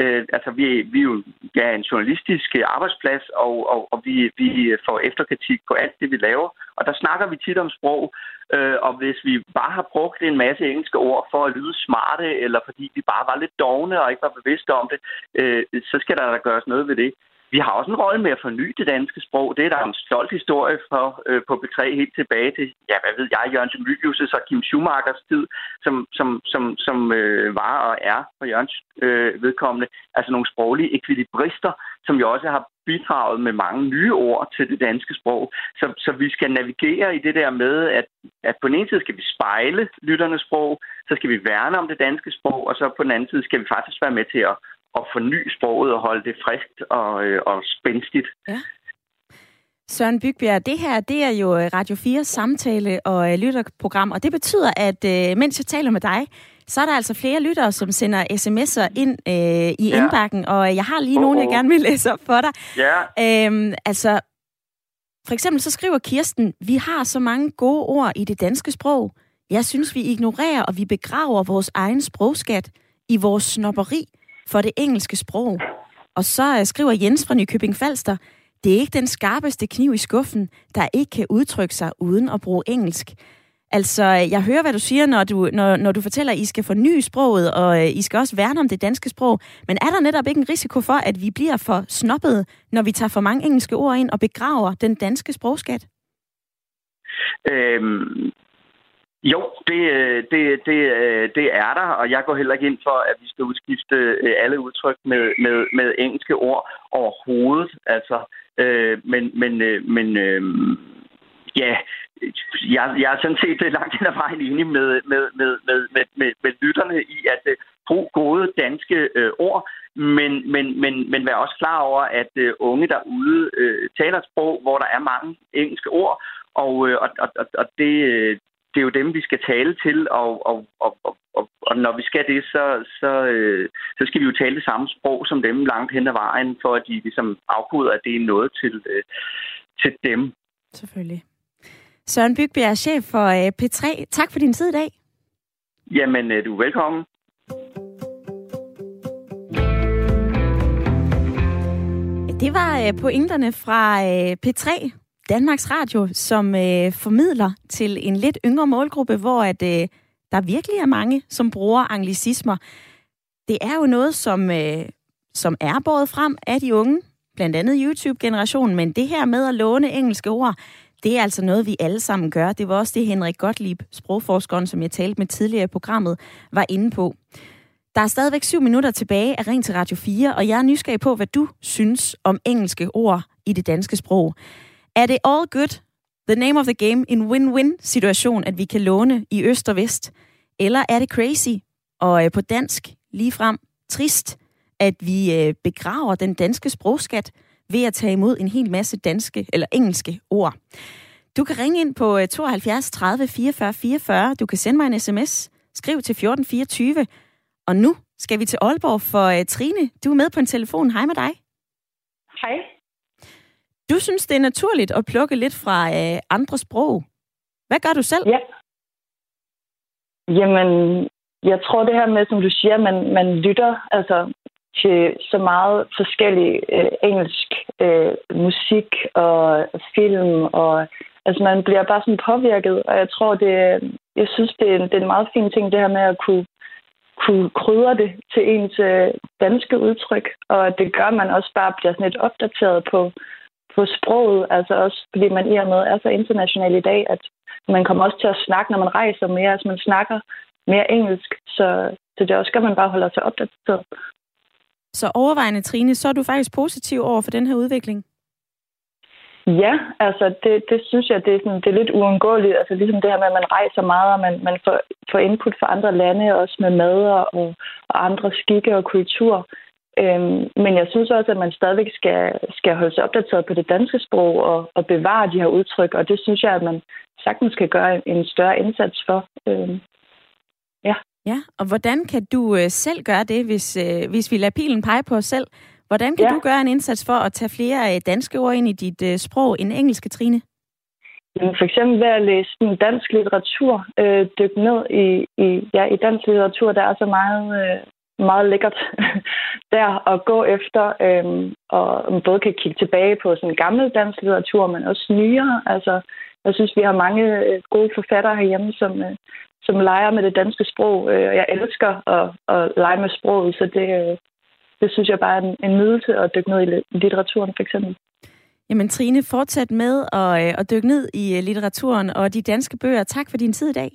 Øh, altså, vi, vi er jo ja, en journalistisk øh, arbejdsplads, og, og, og vi, vi får efterkritik på alt det, vi laver. Og der snakker vi tit om sprog. Øh, og hvis vi bare har brugt en masse engelske ord for at lyde smarte, eller fordi vi bare var lidt dogne og ikke var bevidste om det, øh, så skal der da gøres noget ved det. Vi har også en rolle med at forny det danske sprog. Det er der en stolt historie for øh, på B3 helt tilbage til, ja, hvad ved jeg, Jørgen Demilius' og Kim Schumachers tid, som, som, som, som øh, var og er for Jørgens øh, vedkommende. Altså nogle sproglige ekvilibrister, som jo også har bidraget med mange nye ord til det danske sprog. Så, så vi skal navigere i det der med, at, at på den ene side skal vi spejle lytternes sprog, så skal vi værne om det danske sprog, og så på den anden side skal vi faktisk være med til at, at forny sproget og holde det friskt og, øh, og spændstigt. Ja. Søren Bygbjerg, det her det er jo øh, Radio 4 samtale og øh, lytterprogram, og det betyder, at mens jeg taler med dig, så er der altså flere lyttere, som sender sms'er ind øh, i ja. indbakken, og jeg har lige oh, nogle, jeg gerne vil læse op for dig. Ja. Øhm, altså, for eksempel så skriver Kirsten, vi har så mange gode ord i det danske sprog. Jeg synes, vi ignorerer og vi begraver vores egen sprogskat i vores snopperi for det engelske sprog. Og så øh, skriver Jens fra Nykøbing Falster, det er ikke den skarpeste kniv i skuffen, der ikke kan udtrykke sig uden at bruge engelsk. Altså, jeg hører, hvad du siger, når du, når, når du fortæller, at I skal forny sproget, og øh, I skal også værne om det danske sprog. Men er der netop ikke en risiko for, at vi bliver for snoppet, når vi tager for mange engelske ord ind og begraver den danske sprogskat? Øhm, jo, det, øh, det, det, øh, det er der, og jeg går heller ikke ind for, at vi skal udskifte øh, alle udtryk med, med, med engelske ord overhovedet. Altså, øh, men men, men øh, ja, jeg, jeg er sådan set øh, langt hen ad vejen enig med, med, med, med, med, med, med lytterne i at øh, uh, bruge gode danske øh, ord, men, men, men, men vær også klar over, at øh, unge derude øh, taler sprog, hvor der er mange engelske ord, og, øh, og, og, og det, øh, det er jo dem, vi skal tale til, og, og, og, og, og når vi skal det, så, så, øh, så skal vi jo tale det samme sprog som dem langt hen ad vejen, for at de ligesom afkoder, at det er noget til, øh, til dem. Selvfølgelig. Søren Bygbjerg, chef for øh, P3. Tak for din tid i dag. Jamen, øh, du er velkommen. Det var øh, pointerne fra P3, Danmarks Radio, som formidler til en lidt yngre målgruppe, hvor at, der virkelig er mange, som bruger anglicismer. Det er jo noget, som, som er båret frem af de unge, blandt andet YouTube-generationen, men det her med at låne engelske ord, det er altså noget, vi alle sammen gør. Det var også det, Henrik Gottlieb, sprogforskeren, som jeg talte med tidligere i programmet, var inde på. Der er stadigvæk syv minutter tilbage af Ring til Radio 4, og jeg er nysgerrig på, hvad du synes om engelske ord i det danske sprog. Er det all good, the name of the game, en win-win situation, at vi kan låne i øst og vest? Eller er det crazy, og øh, på dansk ligefrem trist, at vi øh, begraver den danske sprogskat, ved at tage imod en hel masse danske eller engelske ord. Du kan ringe ind på 72 30 44 44. Du kan sende mig en sms. Skriv til 1424. Og nu skal vi til Aalborg for uh, Trine. Du er med på en telefon. Hej med dig. Hej. Du synes, det er naturligt at plukke lidt fra uh, andre sprog. Hvad gør du selv? Ja. Jamen, jeg tror det her med, som du siger, man, man lytter. Altså, til så meget forskellig øh, engelsk øh, musik og film, og altså man bliver bare sådan påvirket, og jeg tror, det, jeg synes, det er, en, det er en meget fin ting, det her med at kunne, kunne krydre det til ens øh, danske udtryk, og det gør, at man også bare bliver sådan lidt opdateret på, på sproget, altså også fordi man i og med er så international i dag, at man kommer også til at snakke, når man rejser mere, altså man snakker mere engelsk, så, så det også gør, man bare holder sig opdateret. Så overvejende, Trine, så er du faktisk positiv over for den her udvikling? Ja, altså det, det synes jeg, det er, sådan, det er lidt uundgåeligt. Altså ligesom det her med, at man rejser meget, og man, man får, får input fra andre lande, også med mad og, og andre skikke og kultur. Øhm, men jeg synes også, at man stadigvæk skal, skal holde sig opdateret på det danske sprog og, og bevare de her udtryk, og det synes jeg, at man sagtens kan gøre en større indsats for. Øhm, ja. Ja, og hvordan kan du øh, selv gøre det, hvis, øh, hvis vi lader pilen pege på os selv? Hvordan kan ja. du gøre en indsats for at tage flere øh, danske ord ind i dit øh, sprog end engelske, Trine? For eksempel ved at læse dansk litteratur, øh, dykke ned i, i, ja, i dansk litteratur, der er så meget, øh, meget lækkert (laughs) der at gå efter, øh, og både kan kigge tilbage på sådan gammel dansk litteratur, men også nyere. Altså, jeg synes, vi har mange øh, gode forfattere herhjemme, som, øh, som leger med det danske sprog. Øh, jeg elsker at, at lege med sproget, så det, øh, det synes jeg bare er en, en nydelse at dykke ned i litteraturen, for eksempel. Jamen Trine, fortsæt med at, øh, at dykke ned i litteraturen og de danske bøger. Tak for din tid i dag.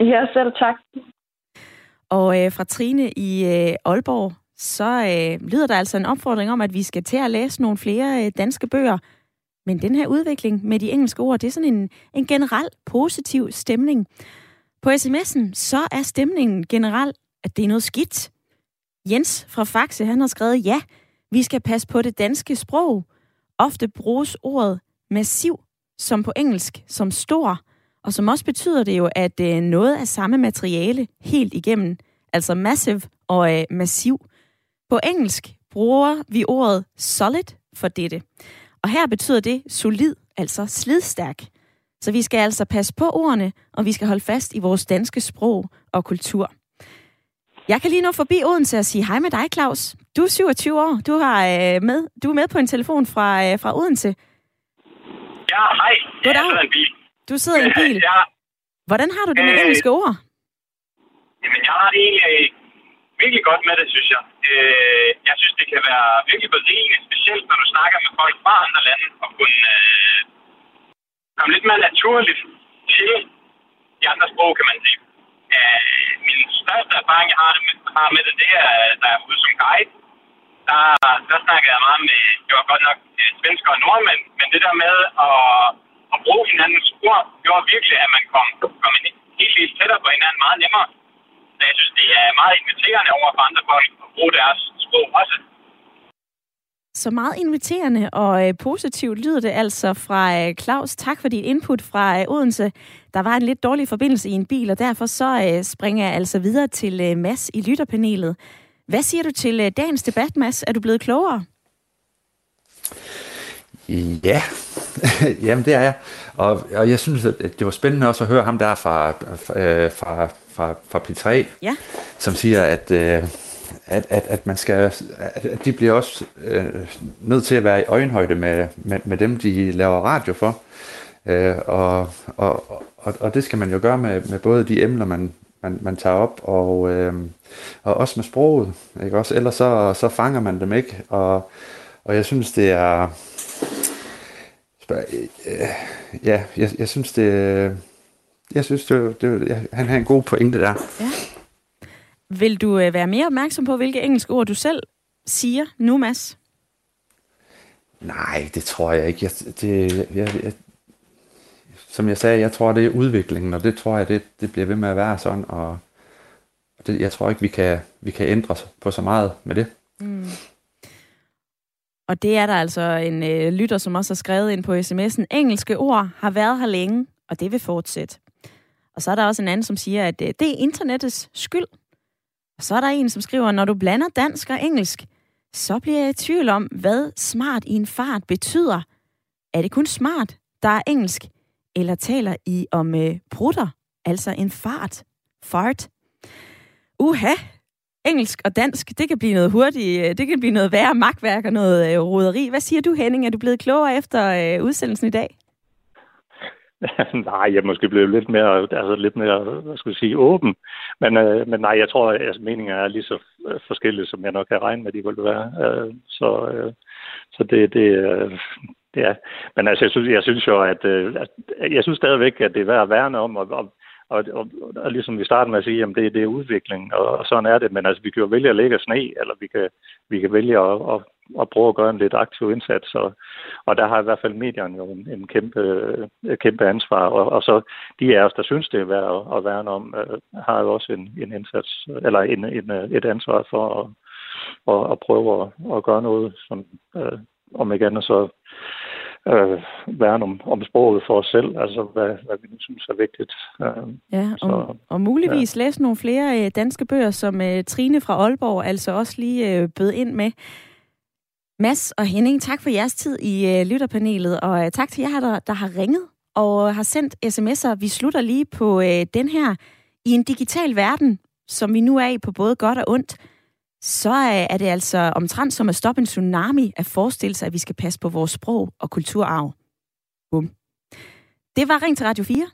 Ja, selv tak. Og øh, fra Trine i øh, Aalborg, så øh, lyder der altså en opfordring om, at vi skal til at læse nogle flere øh, danske bøger. Men den her udvikling med de engelske ord, det er sådan en, en generel positiv stemning. På sms'en, så er stemningen generelt, at det er noget skidt. Jens fra Faxe, han har skrevet, ja, vi skal passe på det danske sprog. Ofte bruges ordet massiv, som på engelsk, som stor, og som også betyder det jo, at øh, noget af samme materiale helt igennem, altså massive og øh, massiv. På engelsk bruger vi ordet solid for dette. Og her betyder det solid, altså slidstærk. Så vi skal altså passe på ordene, og vi skal holde fast i vores danske sprog og kultur. Jeg kan lige nå forbi Odense og sige hej med dig, Claus. Du er 27 år. Du, har, øh, med, du er med på en telefon fra, øh, fra Odense. Ja, hej. Goddag. Jeg sidder i en bil. Du sidder i en bil. Ja. Hvordan har du det med Øh, engelske ord? Jamen, jeg har det egentlig virkelig godt med det, synes jeg. Øh, jeg synes, det kan være virkelig berigende, specielt når du snakker med folk fra andre lande, og kunne øh, komme lidt mere naturligt til de andre sprog, kan man sige. Øh, min største erfaring, jeg har, det med, har med det, det er, da jeg var ude som guide. Der, der snakkede jeg meget med, det var godt nok øh, svensker og nordmænd, men det der med at, at bruge hinandens ord, gjorde virkelig, at man kom, kom en helt, helt tættere på hinanden meget nemmere. Så jeg synes, det er meget inviterende over for andre folk at bruge deres sprog også. Så meget inviterende og øh, positivt lyder det altså fra øh, Claus. Tak for dit input fra øh, Odense. Der var en lidt dårlig forbindelse i en bil, og derfor så øh, springer jeg altså videre til øh, Mads i lytterpanelet. Hvad siger du til øh, dagens debat, Mads? Er du blevet klogere? Ja, (laughs) jamen det er jeg. Og, og jeg synes, at det var spændende også at høre ham der fra, øh, fra, fra, fra P3, Ja. som siger, at, øh, at, at, at man skal, at de bliver også øh, nødt til at være i øjenhøjde med, med, med dem, de laver radio for. Øh, og, og, og, og det skal man jo gøre med, med både de emner, man, man, man tager op, og, øh, og også med sproget. Ikke? Også, ellers så, så fanger man dem ikke. Og, og jeg synes, det er... Spørg- øh, Ja, jeg, jeg synes, det... Jeg synes, det, det, jeg, han har en god pointe der. Ja. Vil du øh, være mere opmærksom på, hvilke engelske ord du selv siger nu, Mads? Nej, det tror jeg ikke. Jeg, det, jeg, jeg, som jeg sagde, jeg tror, det er udviklingen, og det tror jeg, det, det bliver ved med at være sådan, og og det, jeg tror ikke, vi kan, vi kan ændre på så meget med det. Mm. Og det er der altså en øh, lytter, som også har skrevet ind på sms'en. Engelske ord har været her længe, og det vil fortsætte. Og så er der også en anden, som siger, at øh, det er internettets skyld. Og så er der en, som skriver, når du blander dansk og engelsk, så bliver jeg i tvivl om, hvad smart i en fart betyder. Er det kun smart, der er engelsk? Eller taler I om øh, brutter, altså en fart? Fart? Uha, engelsk og dansk, det kan blive noget hurtigt, øh, det kan blive noget værre magtværk og noget øh, roderi. Hvad siger du, Henning? Er du blevet klogere efter øh, udsendelsen i dag? (laughs) nej, jeg måske blevet lidt mere, altså lidt mere, hvad skal jeg sige, åben. Men, øh, men nej, jeg tror, at altså, meninger er lige så forskellige, som jeg nok kan regne med, de ville være. Øh, så, øh, så det, det, øh, det er. Men altså, jeg synes, jeg synes jo, at, øh, jeg synes stadigvæk, at det er værd at værne om, og, og og, og, og ligesom vi startede med at sige, at det, det er udvikling, og, og sådan er det. Men altså, vi kan jo vælge at lægge sne, eller vi kan, vi kan vælge at, at, at prøve at gøre en lidt aktiv indsats. Og, og der har i hvert fald medierne jo en, en kæmpe, et kæmpe ansvar. Og, og så de af os, der synes, det er værd at, at værne om, øh, har jo også en, en indsats, eller en, en, et ansvar for at, at, at prøve at, at gøre noget, som øh, om igen, og så øh, værne om, om sproget for os selv, altså hvad, hvad vi nu synes er vigtigt. Øh, ja, og, så, og muligvis ja. læse nogle flere øh, danske bøger, som øh, Trine fra Aalborg altså også lige øh, bød ind med. Mads og Henning, tak for jeres tid i øh, lytterpanelet, og øh, tak til jer, der, der har ringet og øh, har sendt sms'er. Vi slutter lige på øh, den her. I en digital verden, som vi nu er i på både godt og ondt, så øh, er det altså omtrent som at stoppe en tsunami at forestille sig, at vi skal passe på vores sprog og kulturarv. Bum. Det var Ring til Radio 4.